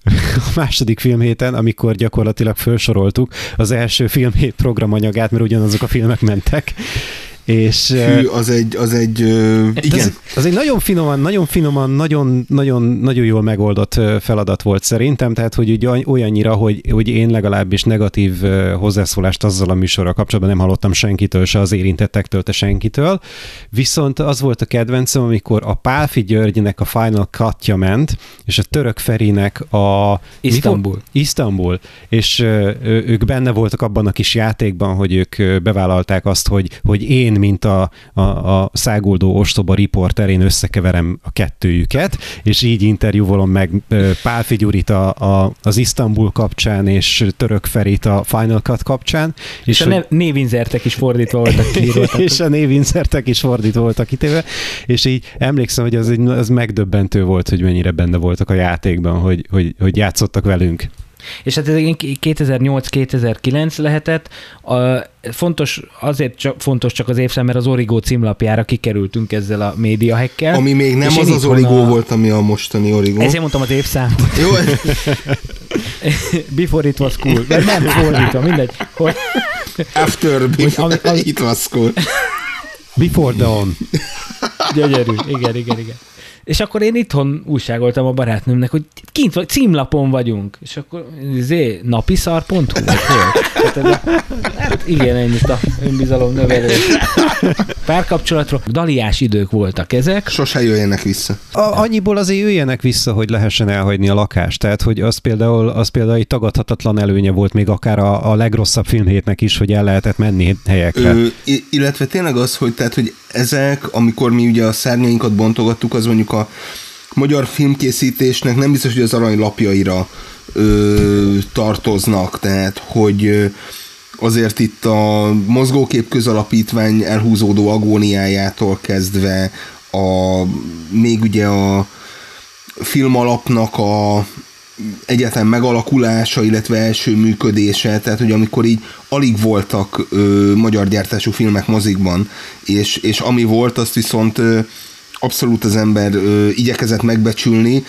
a második filmhéten, amikor gyakorlatilag felsoroltuk az első filmhét programanyagát, mert ugyanazok a filmek mentek. És, Hű, az egy, az egy, ö, de igen. Ez, az egy nagyon finoman, nagyon finoman, nagyon, nagyon, nagyon jól megoldott feladat volt szerintem, tehát hogy ugye olyannyira, hogy, hogy én legalábbis negatív hozzászólást azzal a műsorral kapcsolatban nem hallottam senkitől, se az érintettektől, te senkitől. Viszont az volt a kedvencem, amikor a Pálfi Györgynek a Final Cutja ment, és a Török Ferinek a... Isztambul. Isztambul. És ők benne voltak abban a kis játékban, hogy ők bevállalták azt, hogy, hogy én, mint a, a, a száguldó ostoba riporter, én összekeverem a kettőjüket, és így interjúvolom meg ö, Pálfi Gyurit a, a, az Isztambul kapcsán, és Török Ferit a Final Cut kapcsán. És a hogy- névinzertek is fordítva voltak kiírva. és a névinszertek is fordítva voltak kitéve, és így emlékszem, hogy az, egy, az megdöbbentő volt, hogy mennyire benne voltak a játékban, hogy, hogy, hogy játszottak velünk. És hát ez 2008-2009 lehetett. A, fontos, azért csak, fontos csak az évszám, mert az Origo címlapjára kikerültünk ezzel a média hackkel. Ami még nem az az Origo a... volt, ami a mostani Origo. Ezért mondtam az évszám. Jó. Before it was cool. Mert nem fordítva, mindegy. Hogy... After before ami, ami... it was cool. Before dawn. Gyönyörű, igen, igen, igen. És akkor én itthon újságoltam a barátnőmnek, hogy kint vagy, címlapon vagyunk. És akkor zé, napiszar.hu, vagy hol? Hát igen, ennyit a önbizalom növelő. Párkapcsolatról. Daliás idők voltak ezek. Sose jöjjenek vissza. A, annyiból azért jöjjenek vissza, hogy lehessen elhagyni a lakást. Tehát, hogy az például, az például egy tagadhatatlan előnye volt még akár a, a legrosszabb filmhétnek is, hogy el lehetett menni helyekre. Ö, illetve tényleg az, hogy, tehát, hogy ezek, amikor mi ugye a szárnyainkat bontogattuk, az mondjuk a magyar filmkészítésnek nem biztos, hogy az aranylapjaira ö, tartoznak, tehát hogy azért itt a mozgókép közalapítvány elhúzódó agóniájától kezdve a, még ugye a filmalapnak a egyetem megalakulása, illetve első működése, tehát hogy amikor így alig voltak ö, magyar gyártású filmek mozikban, és, és ami volt, azt viszont ö, abszolút az ember ö, igyekezett megbecsülni,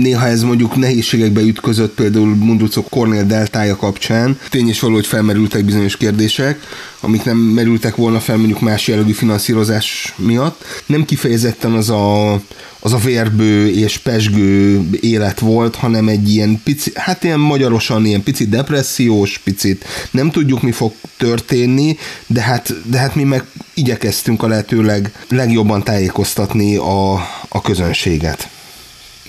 néha ez mondjuk nehézségekbe ütközött, például Mundrucok Cornél deltája kapcsán. Tény és való, hogy felmerültek bizonyos kérdések, amik nem merültek volna fel mondjuk más jellegű finanszírozás miatt. Nem kifejezetten az a, az a vérbő és pesgő élet volt, hanem egy ilyen pici, hát ilyen magyarosan ilyen picit depressziós, picit nem tudjuk mi fog történni, de hát, de hát mi meg igyekeztünk a lehetőleg legjobban tájékoztatni a, a közönséget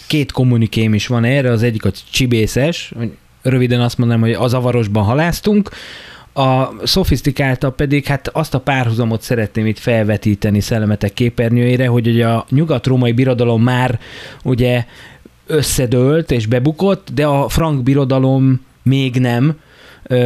két kommunikém is van erre, az egyik a csibészes, röviden azt mondanám, hogy az avarosban haláztunk, a szofisztikálta pedig hát azt a párhuzamot szeretném itt felvetíteni szellemetek képernyőjére, hogy ugye a nyugat-római birodalom már ugye összedőlt és bebukott, de a frank birodalom még nem,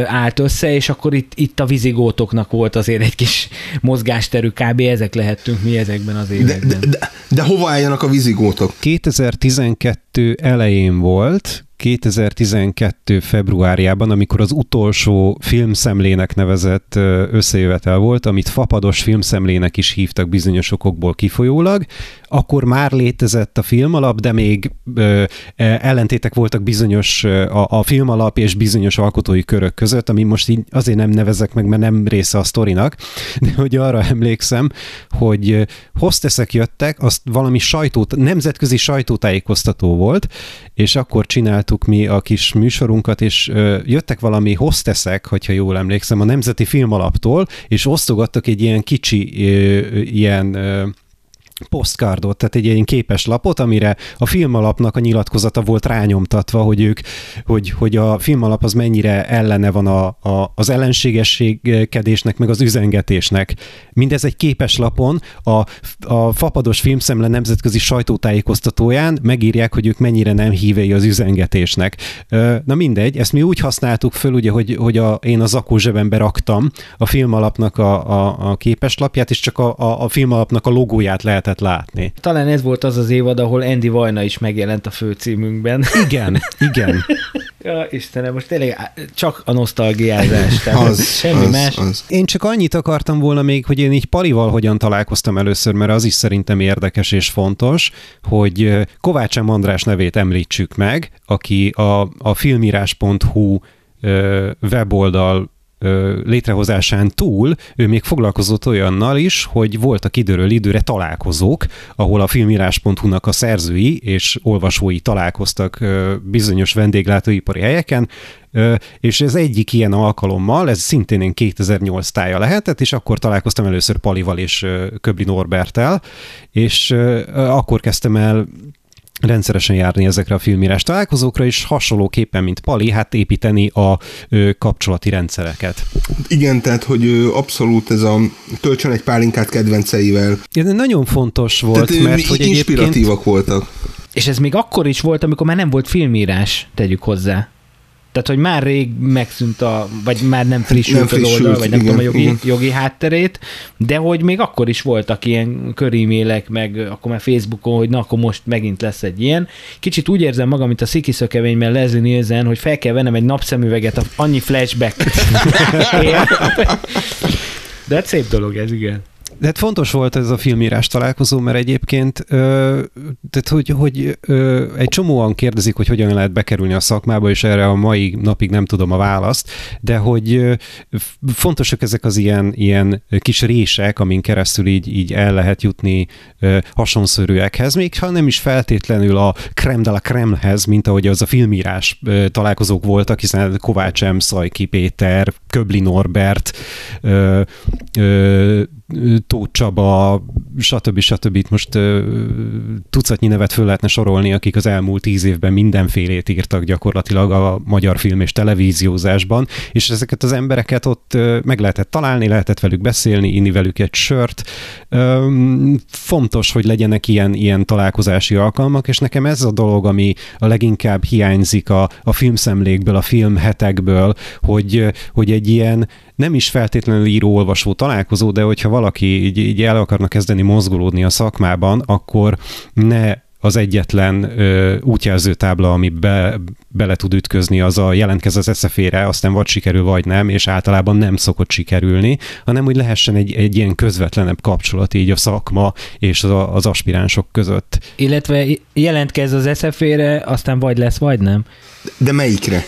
állt össze, és akkor itt, itt a vizigótoknak volt azért egy kis mozgásterű, kb. ezek lehettünk mi ezekben az években. De, de, de, de hova álljanak a vizigótok? 2012 elején volt, 2012. februárjában, amikor az utolsó filmszemlének nevezett összejövetel volt, amit fapados filmszemlének is hívtak bizonyos okokból kifolyólag, akkor már létezett a filmalap, de még ö, e, ellentétek voltak bizonyos a, a filmalap és bizonyos alkotói körök között, ami most így azért nem nevezek meg, mert nem része a sztorinak, de hogy arra emlékszem, hogy hosteszek jöttek, azt valami sajtót, nemzetközi sajtótájékoztató volt, és akkor csináltuk mi a kis műsorunkat, és ö, jöttek valami hosteszek, hogyha jól emlékszem, a Nemzeti Filmalaptól, és osztogattak egy ilyen kicsi ö, ilyen ö, postcardot, tehát egy ilyen képes lapot, amire a filmalapnak a nyilatkozata volt rányomtatva, hogy ők, hogy, hogy a filmalap az mennyire ellene van a, a, az ellenségességkedésnek, meg az üzengetésnek. Mindez egy képes lapon, a, a Fapados Filmszemle nemzetközi sajtótájékoztatóján megírják, hogy ők mennyire nem hívei az üzengetésnek. Na mindegy, ezt mi úgy használtuk föl, ugye, hogy, hogy a, én a zakó zsebembe raktam a filmalapnak a, a, a képeslapját, és csak a, a, a filmalapnak a logóját lehet lehetett látni. Talán ez volt az az évad, ahol Andy Vajna is megjelent a főcímünkben. Igen, igen. ja, Istenem, most tényleg csak a nosztalgiázás. Tehát az, semmi az, más. Az. Én csak annyit akartam volna még, hogy én így Palival hogyan találkoztam először, mert az is szerintem érdekes és fontos, hogy Kovács M. András nevét említsük meg, aki a, a filmírás.hu weboldal létrehozásán túl ő még foglalkozott olyannal is, hogy voltak időről időre találkozók, ahol a filmírás.hu-nak a szerzői és olvasói találkoztak bizonyos vendéglátóipari helyeken, és ez egyik ilyen alkalommal, ez szintén én 2008 tája lehetett, és akkor találkoztam először Palival és Köbli Norbertel, és akkor kezdtem el rendszeresen járni ezekre a filmírás találkozókra, és hasonlóképpen, mint Pali, hát építeni a ö, kapcsolati rendszereket. Igen, tehát, hogy ö, abszolút ez a töltsön egy pálinkát kedvenceivel. Ez nagyon fontos volt, tehát, mert hogy inspiratívak egyébként... voltak. És ez még akkor is volt, amikor már nem volt filmírás, tegyük hozzá. Tehát, hogy már rég megszűnt a, vagy már nem frissült, Nem az frissült, oldal, vagy nem igen, tudom a jogi, igen. jogi hátterét, de hogy még akkor is voltak ilyen körímélek, meg akkor már Facebookon, hogy na, akkor most megint lesz egy ilyen. Kicsit úgy érzem magam, mint a Sziki szökevényben Leslie Nielsen, hogy fel kell vennem egy napszemüveget, annyi flashback. De hát szép dolog ez, igen. De hát fontos volt ez a filmírás találkozó, mert egyébként ö, tehát hogy, hogy ö, egy csomóan kérdezik, hogy hogyan lehet bekerülni a szakmába, és erre a mai napig nem tudom a választ, de hogy ö, fontosak ezek az ilyen, ilyen kis rések, amin keresztül így, így el lehet jutni ö, hasonszörűekhez, még ha nem is feltétlenül a creme de la creme-hez, mint ahogy az a filmírás ö, találkozók voltak, hiszen Kovács M. Szajki Péter, Köbli Norbert, ö, ö, Tóth Csaba, stb. stb. Itt most tucatnyi nevet föl lehetne sorolni, akik az elmúlt tíz évben mindenfélét írtak gyakorlatilag a magyar film és televíziózásban, és ezeket az embereket ott meg lehetett találni, lehetett velük beszélni, inni velük egy sört. Fontos, hogy legyenek ilyen, ilyen találkozási alkalmak, és nekem ez a dolog, ami a leginkább hiányzik a, a filmszemlékből, a filmhetekből, hogy, hogy egy ilyen nem is feltétlenül író-olvasó találkozó, de hogyha valaki így, így el akarna kezdeni mozgolódni a szakmában, akkor ne az egyetlen ö, útjelző tábla, ami be, bele tud ütközni, az a jelentkez az eszefére, aztán vagy sikerül, vagy nem, és általában nem szokott sikerülni, hanem hogy lehessen egy, egy ilyen közvetlenebb kapcsolat így a szakma és az, az aspiránsok között. Illetve jelentkez az SZF-ére, aztán vagy lesz, vagy nem. De melyikre?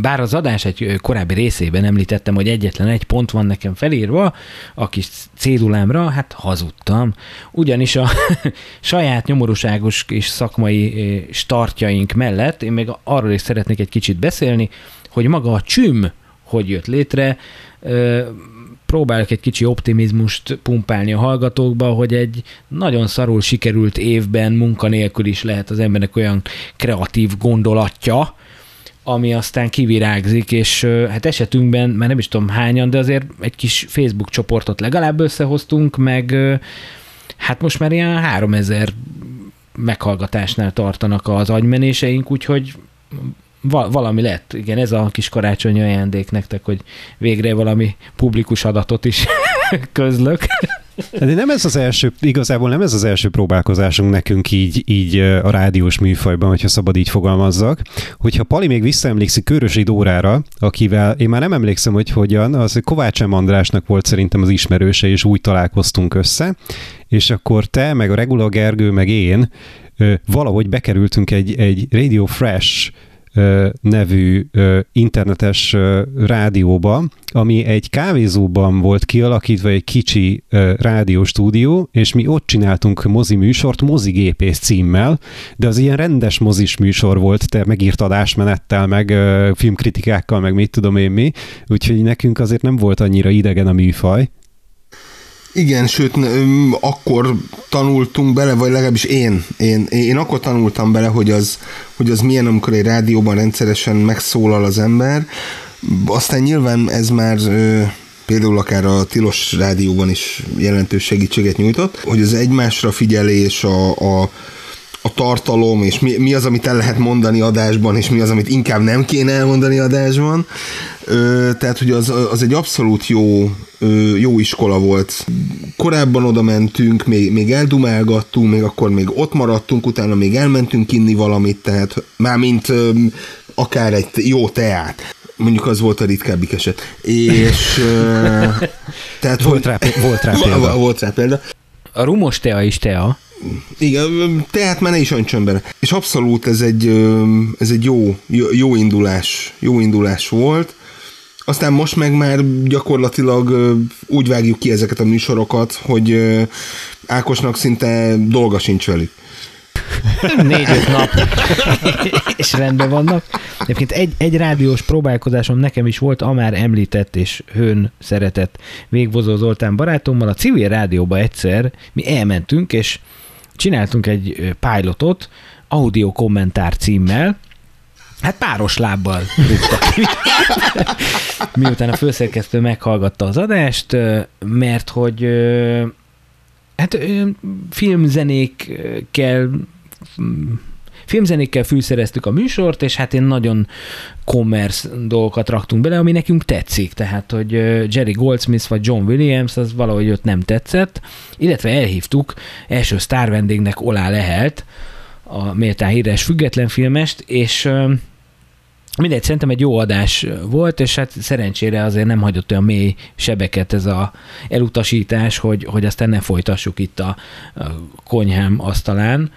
Bár az adás egy korábbi részében említettem, hogy egyetlen egy pont van nekem felírva, a kis cédulámra, hát hazudtam. Ugyanis a saját nyomorúságos és szakmai startjaink mellett én még arról is szeretnék egy kicsit beszélni, hogy maga a csüm hogy jött létre, próbálok egy kicsi optimizmust pumpálni a hallgatókba, hogy egy nagyon szarul sikerült évben munkanélkül is lehet az embernek olyan kreatív gondolatja, ami aztán kivirágzik, és hát esetünkben, már nem is tudom hányan, de azért egy kis Facebook csoportot legalább összehoztunk, meg hát most már ilyen 3000 meghallgatásnál tartanak az agymenéseink, úgyhogy va- valami lett. Igen, ez a kis karácsonyi ajándék nektek, hogy végre valami publikus adatot is közlök. De nem ez az első, igazából nem ez az első próbálkozásunk nekünk így, így a rádiós műfajban, hogyha szabad így fogalmazzak. Hogyha Pali még visszaemlékszik Körösi Dórára, akivel én már nem emlékszem, hogy hogyan, az Kovács M. Andrásnak volt szerintem az ismerőse, és úgy találkoztunk össze, és akkor te, meg a Regula Gergő, meg én valahogy bekerültünk egy, egy Radio Fresh nevű internetes rádióba, ami egy kávézóban volt kialakítva egy kicsi rádióstúdió, és mi ott csináltunk mozi műsort mozigépész címmel, de az ilyen rendes mozis műsor volt, te megírt adásmenettel, meg filmkritikákkal, meg mit tudom én mi, úgyhogy nekünk azért nem volt annyira idegen a műfaj. Igen, sőt, akkor tanultunk bele, vagy legalábbis én, én, én akkor tanultam bele, hogy az, hogy az milyen, amikor egy rádióban rendszeresen megszólal az ember. Aztán nyilván ez már például akár a Tilos rádióban is jelentős segítséget nyújtott, hogy az egymásra figyelés, a, a, a tartalom, és mi, mi az, amit el lehet mondani adásban, és mi az, amit inkább nem kéne elmondani adásban. Ö, tehát, hogy az, az egy abszolút jó, ö, jó iskola volt. Korábban oda mentünk, még, még eldumálgattunk, még akkor még ott maradtunk, utána még elmentünk inni valamit, tehát mármint ö, akár egy jó teát. Mondjuk az volt a ritkábbik eset. És ö, tehát, Volt rá, volt rá példa. Volt rá példa. A rumos tea is tea. Igen, tehát már ne is öntsön. És abszolút ez egy, ez egy jó, jó, indulás, jó indulás volt. Aztán most meg már gyakorlatilag úgy vágjuk ki ezeket a műsorokat, hogy Ákosnak szinte dolga sincs velük. Négy-öt nap, és rendben vannak. Egyébként egy, egy rádiós próbálkozásom nekem is volt, a már említett és hőn szeretett Végvozó Zoltán barátommal. A civil rádióba egyszer mi elmentünk, és csináltunk egy pilotot, audio kommentár címmel, Hát páros lábbal rúgtak ki. Miután a főszerkesztő meghallgatta az adást, mert hogy hát filmzenékkel mm, filmzenékkel fűszereztük a műsort, és hát én nagyon commerce dolgokat raktunk bele, ami nekünk tetszik. Tehát, hogy Jerry Goldsmith vagy John Williams, az valahogy ott nem tetszett. Illetve elhívtuk első sztár vendégnek Olá Lehelt, a méltán híres független filmest, és mindegy, szerintem egy jó adás volt, és hát szerencsére azért nem hagyott olyan mély sebeket ez a elutasítás, hogy, hogy aztán ne folytassuk itt a konyhám asztalán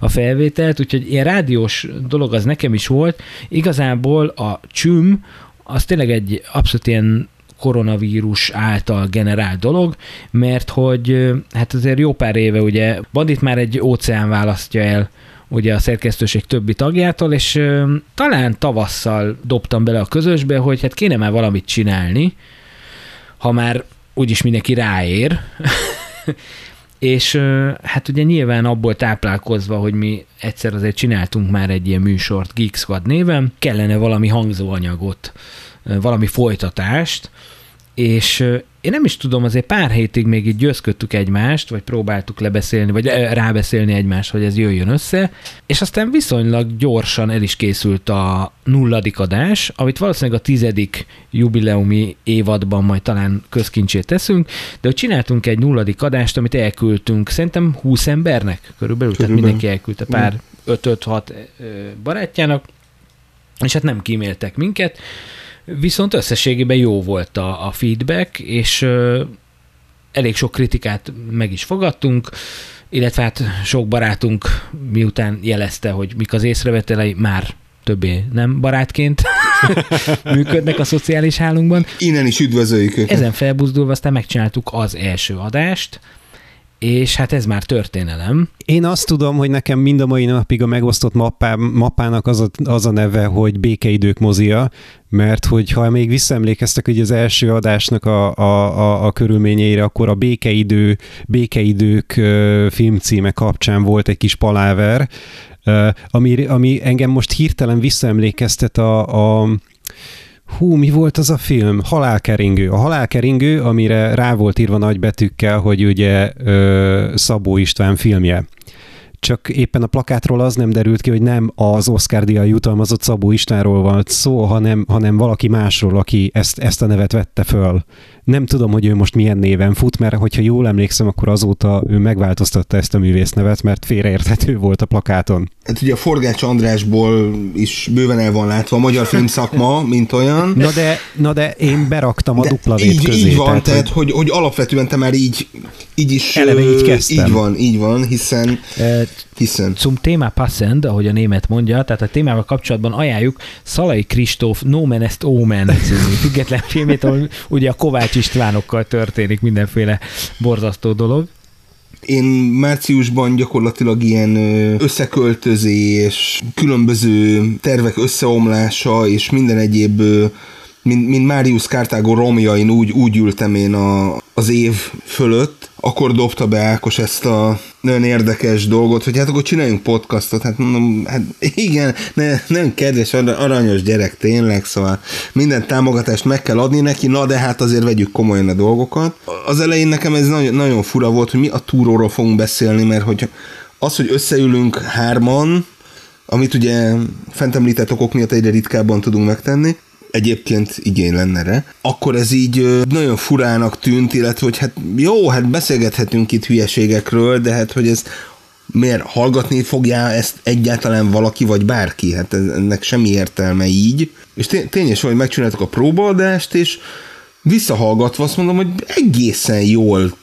a felvételt, úgyhogy ilyen rádiós dolog az nekem is volt. Igazából a csüm az tényleg egy abszolút ilyen koronavírus által generált dolog, mert hogy hát azért jó pár éve ugye Bandit már egy óceán választja el ugye a szerkesztőség többi tagjától, és ö, talán tavasszal dobtam bele a közösbe, hogy hát kéne már valamit csinálni, ha már úgyis mindenki ráér, és hát ugye nyilván abból táplálkozva, hogy mi egyszer azért csináltunk már egy ilyen műsort Geek Squad néven, kellene valami hangzóanyagot, valami folytatást, és én nem is tudom, azért pár hétig még így győzködtük egymást, vagy próbáltuk lebeszélni, vagy rábeszélni egymást, hogy ez jöjjön össze, és aztán viszonylag gyorsan el is készült a nulladik adás, amit valószínűleg a tizedik jubileumi évadban majd talán közkincsét teszünk, de hogy csináltunk egy nulladik adást, amit elküldtünk szerintem 20 embernek körülbelül, körülbelül. tehát mindenki elküldte pár 5-5-6 barátjának, és hát nem kíméltek minket, Viszont összességében jó volt a, a feedback, és ö, elég sok kritikát meg is fogadtunk, illetve hát sok barátunk miután jelezte, hogy mik az észrevetelei, már többé nem barátként működnek a szociális hálónkban. Innen is üdvözöljük őket. Ezen felbuzdulva aztán megcsináltuk az első adást, és hát ez már történelem. Én azt tudom, hogy nekem mind a mai napig a megosztott mappá, mappának az a, az a neve, hogy Békeidők mozia, mert hogy ha még visszaemlékeztek hogy az első adásnak a, a, a, a körülményeire, akkor a Békeidő, Békeidők filmcíme kapcsán volt egy kis paláver, ami, ami engem most hirtelen visszaemlékeztet a, a hú, mi volt az a film? Halálkeringő. A halálkeringő, amire rá volt írva nagy betűkkel, hogy ugye ö, Szabó István filmje csak éppen a plakátról az nem derült ki, hogy nem az Oscar díjjal jutalmazott Szabó Istvánról van szó, hanem, hanem valaki másról, aki ezt, ezt a nevet vette föl. Nem tudom, hogy ő most milyen néven fut, mert hogyha jól emlékszem, akkor azóta ő megváltoztatta ezt a művésznevet, mert félreérthető volt a plakáton. Hát ugye a Forgács Andrásból is bőven el van látva a magyar filmszakma, mint olyan. Na de, na de én beraktam a de dupla így, közé. Így van, tehát, tehát hogy, hogy alapvetően te már így, így is... Eleve így kezdtem. Így van, így van, hiszen... hiszen. Zum Thema passend, ahogy a német mondja, tehát a témával kapcsolatban ajánljuk Szalai Kristóf No Man Est Omen című független filmét, ahol ugye a Kovács Istvánokkal történik mindenféle borzasztó dolog. Én márciusban gyakorlatilag ilyen összeköltözés, különböző tervek összeomlása és minden egyéb mint, mint Marius Cartago romjain úgy, úgy ültem én a, az év fölött, akkor dobta be Ákos ezt a nagyon érdekes dolgot, hogy hát akkor csináljunk podcastot, hát mondom, hát igen, ne, nem kedves, aranyos gyerek tényleg, szóval minden támogatást meg kell adni neki, na de hát azért vegyük komolyan a dolgokat. Az elején nekem ez nagyon, nagyon fura volt, hogy mi a túróról fogunk beszélni, mert hogy az, hogy összeülünk hárman, amit ugye fent említett okok miatt egyre ritkábban tudunk megtenni, egyébként igény lenne rá, akkor ez így nagyon furának tűnt, illetve hogy hát jó, hát beszélgethetünk itt hülyeségekről, de hát hogy ez miért hallgatni fogja ezt egyáltalán valaki, vagy bárki? Hát ennek semmi értelme így. És tényes, hogy megcsináltuk a próbaadást, és visszahallgatva azt mondom, hogy egészen jól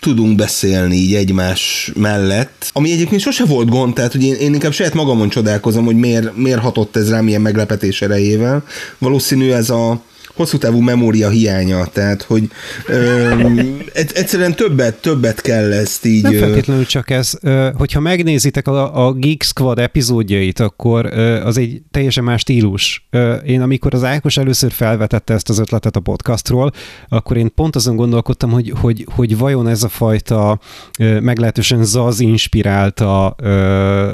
tudunk beszélni így egymás mellett, ami egyébként sose volt gond, tehát hogy én, én inkább saját magamon csodálkozom, hogy miért, miért hatott ez rám ilyen meglepetés erejével. Valószínű ez a hosszú távú memória hiánya, tehát hogy ö, egyszerűen többet, többet kell ezt így... Nem feltétlenül csak ez. Hogyha megnézitek a, a Geek Squad epizódjait, akkor az egy teljesen más stílus. Én amikor az Ákos először felvetette ezt az ötletet a podcastról, akkor én pont azon gondolkodtam, hogy, hogy, hogy vajon ez a fajta meglehetősen zaz inspirálta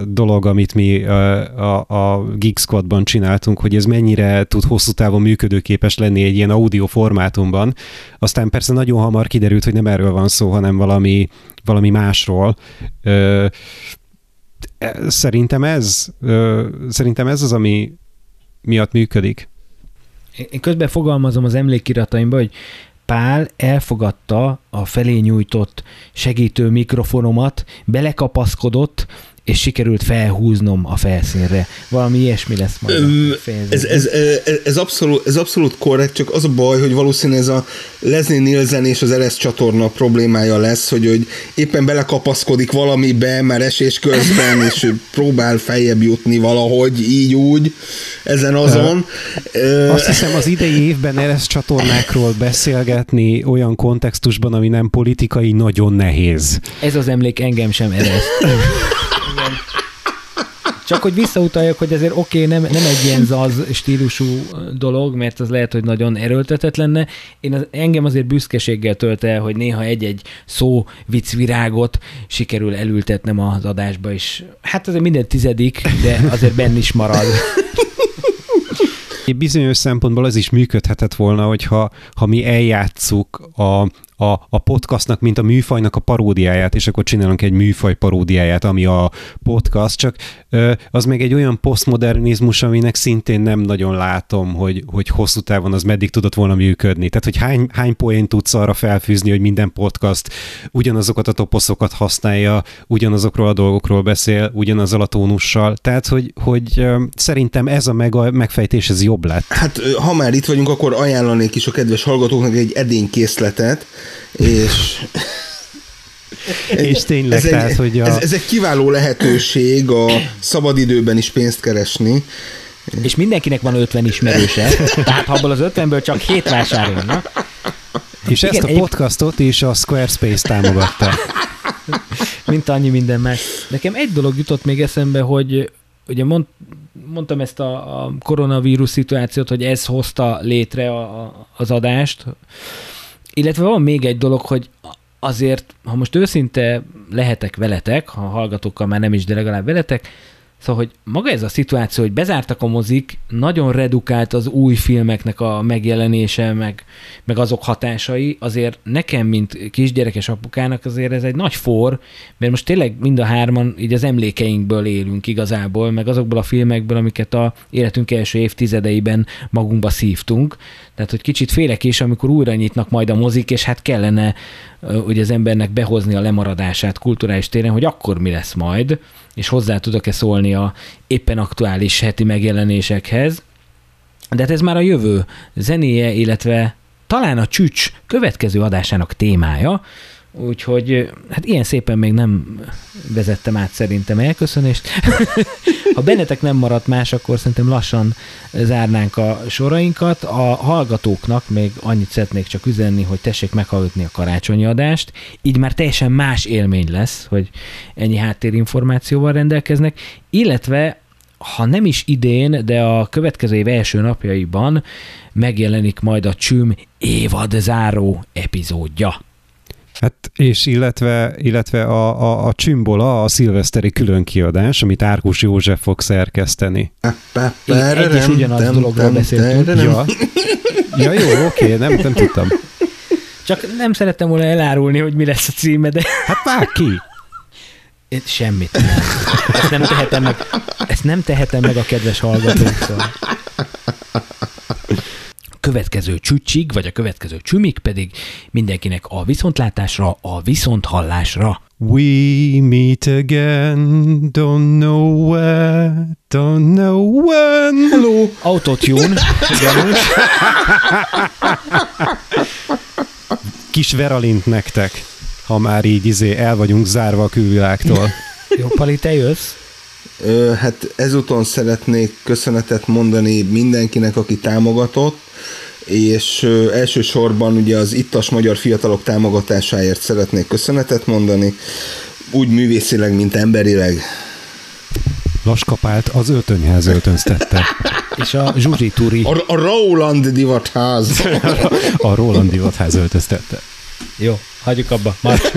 dolog, amit mi a, a Geek Squadban csináltunk, hogy ez mennyire tud hosszú távon működőképes lenni egy ilyen audio formátumban. Aztán persze nagyon hamar kiderült, hogy nem erről van szó, hanem valami, valami másról. Ö, Szerintem ez, szerintem ez az, ami miatt működik. Én közben fogalmazom az emlékirataimba, hogy Pál elfogadta a felé nyújtott segítő mikrofonomat, belekapaszkodott, és sikerült felhúznom a felszínre. Valami ilyesmi lesz majd Öm, a ez, ez, ez, ez, abszolút, ez abszolút korrekt, csak az a baj, hogy valószínűleg ez a Leslie Nielsen és az RS csatorna problémája lesz, hogy, hogy éppen belekapaszkodik valamibe, már esés közben, és próbál feljebb jutni valahogy, így úgy, ezen azon. Azt hiszem az idei évben RS csatornákról beszélgetni olyan kontextusban, ami nem politikai, nagyon nehéz. Ez az emlék engem sem ereszt. Csak hogy visszautaljak, hogy ezért oké, okay, nem, nem egy ilyen zaz stílusú dolog, mert az lehet, hogy nagyon erőltetett lenne. Én az, engem azért büszkeséggel tölt el, hogy néha egy-egy szó viccvirágot sikerül elültetnem az adásba is. Hát azért minden tizedik, de azért benn is marad. Bizonyos szempontból ez is működhetett volna, hogyha ha mi eljátszuk a, a, a podcastnak, mint a műfajnak a paródiáját, és akkor csinálunk egy műfaj paródiáját, ami a podcast, csak az meg egy olyan posztmodernizmus, aminek szintén nem nagyon látom, hogy, hogy hosszú távon az meddig tudott volna működni. Tehát, hogy hány, hány poén tudsz arra felfűzni, hogy minden podcast ugyanazokat a toposzokat használja, ugyanazokról a dolgokról beszél, ugyanazzal a tónussal. Tehát, hogy, hogy szerintem ez a meg, a megfejtés ez jobb lett. Hát, ha már itt vagyunk, akkor ajánlanék is a kedves hallgatóknak egy edénykészletet, és és tényleg, ez tehát, egy, hogy a... ez, ez egy kiváló lehetőség a szabadidőben is pénzt keresni. És mindenkinek van 50 ismerőse, tehát ha abból az 50-ből csak 7 vásárolna. És Igen, ezt a podcastot is a Squarespace támogatta. Mint annyi minden más. Nekem egy dolog jutott még eszembe, hogy ugye mond, mondtam ezt a, a koronavírus szituációt, hogy ez hozta létre a, a, az adást, illetve van még egy dolog, hogy azért, ha most őszinte lehetek veletek, ha hallgatókkal már nem is, de legalább veletek, Szóval, hogy maga ez a szituáció, hogy bezártak a mozik, nagyon redukált az új filmeknek a megjelenése, meg, meg azok hatásai, azért nekem, mint kisgyerekes apukának azért ez egy nagy for, mert most tényleg mind a hárman így az emlékeinkből élünk igazából, meg azokból a filmekből, amiket a életünk első évtizedeiben magunkba szívtunk. Tehát, hogy kicsit félek is, amikor újra nyitnak majd a mozik, és hát kellene ugye az embernek behozni a lemaradását kulturális téren, hogy akkor mi lesz majd, és hozzá tudok-e szólni a éppen aktuális heti megjelenésekhez. De hát ez már a jövő zenéje, illetve talán a csücs következő adásának témája, Úgyhogy hát ilyen szépen még nem vezettem át szerintem elköszönést. ha bennetek nem maradt más, akkor szerintem lassan zárnánk a sorainkat. A hallgatóknak még annyit szeretnék csak üzenni, hogy tessék meghallgatni a karácsonyi adást. Így már teljesen más élmény lesz, hogy ennyi háttérinformációval rendelkeznek, illetve ha nem is idén, de a következő év első napjaiban megjelenik majd a Csüm évad záró epizódja. Hát és illetve, illetve a, a, a Csimbola, a szilveszteri különkiadás, amit Árkus József fog szerkeszteni. Egy és ugyanaz dologról beszéltünk. Ja. ja, jó, oké, nem, nem tudtam. Csak nem szerettem volna elárulni, hogy mi lesz a címe, de... Hát vág ki! Én semmit nem. Ezt nem tehetem meg, ezt nem tehetem meg a kedves hallgatóktól következő csücsig, vagy a következő csümig pedig mindenkinek a viszontlátásra, a viszonthallásra. We meet again, don't know where, don't know when. Hello! Autotune, Kis Veralint nektek, ha már így izé el vagyunk zárva a külvilágtól. Jó, Pali, te jössz? Hát ezúton szeretnék köszönetet mondani mindenkinek, aki támogatott, és elsősorban ugye az ittas magyar fiatalok támogatásáért szeretnék köszönetet mondani, úgy művészileg, mint emberileg. Laskapált az öltönyház öltöztette. És a Zsuzsi Turi. A, a Roland divatház. a Roland divatház öltöztette. Jó, hagyjuk abba. Mark.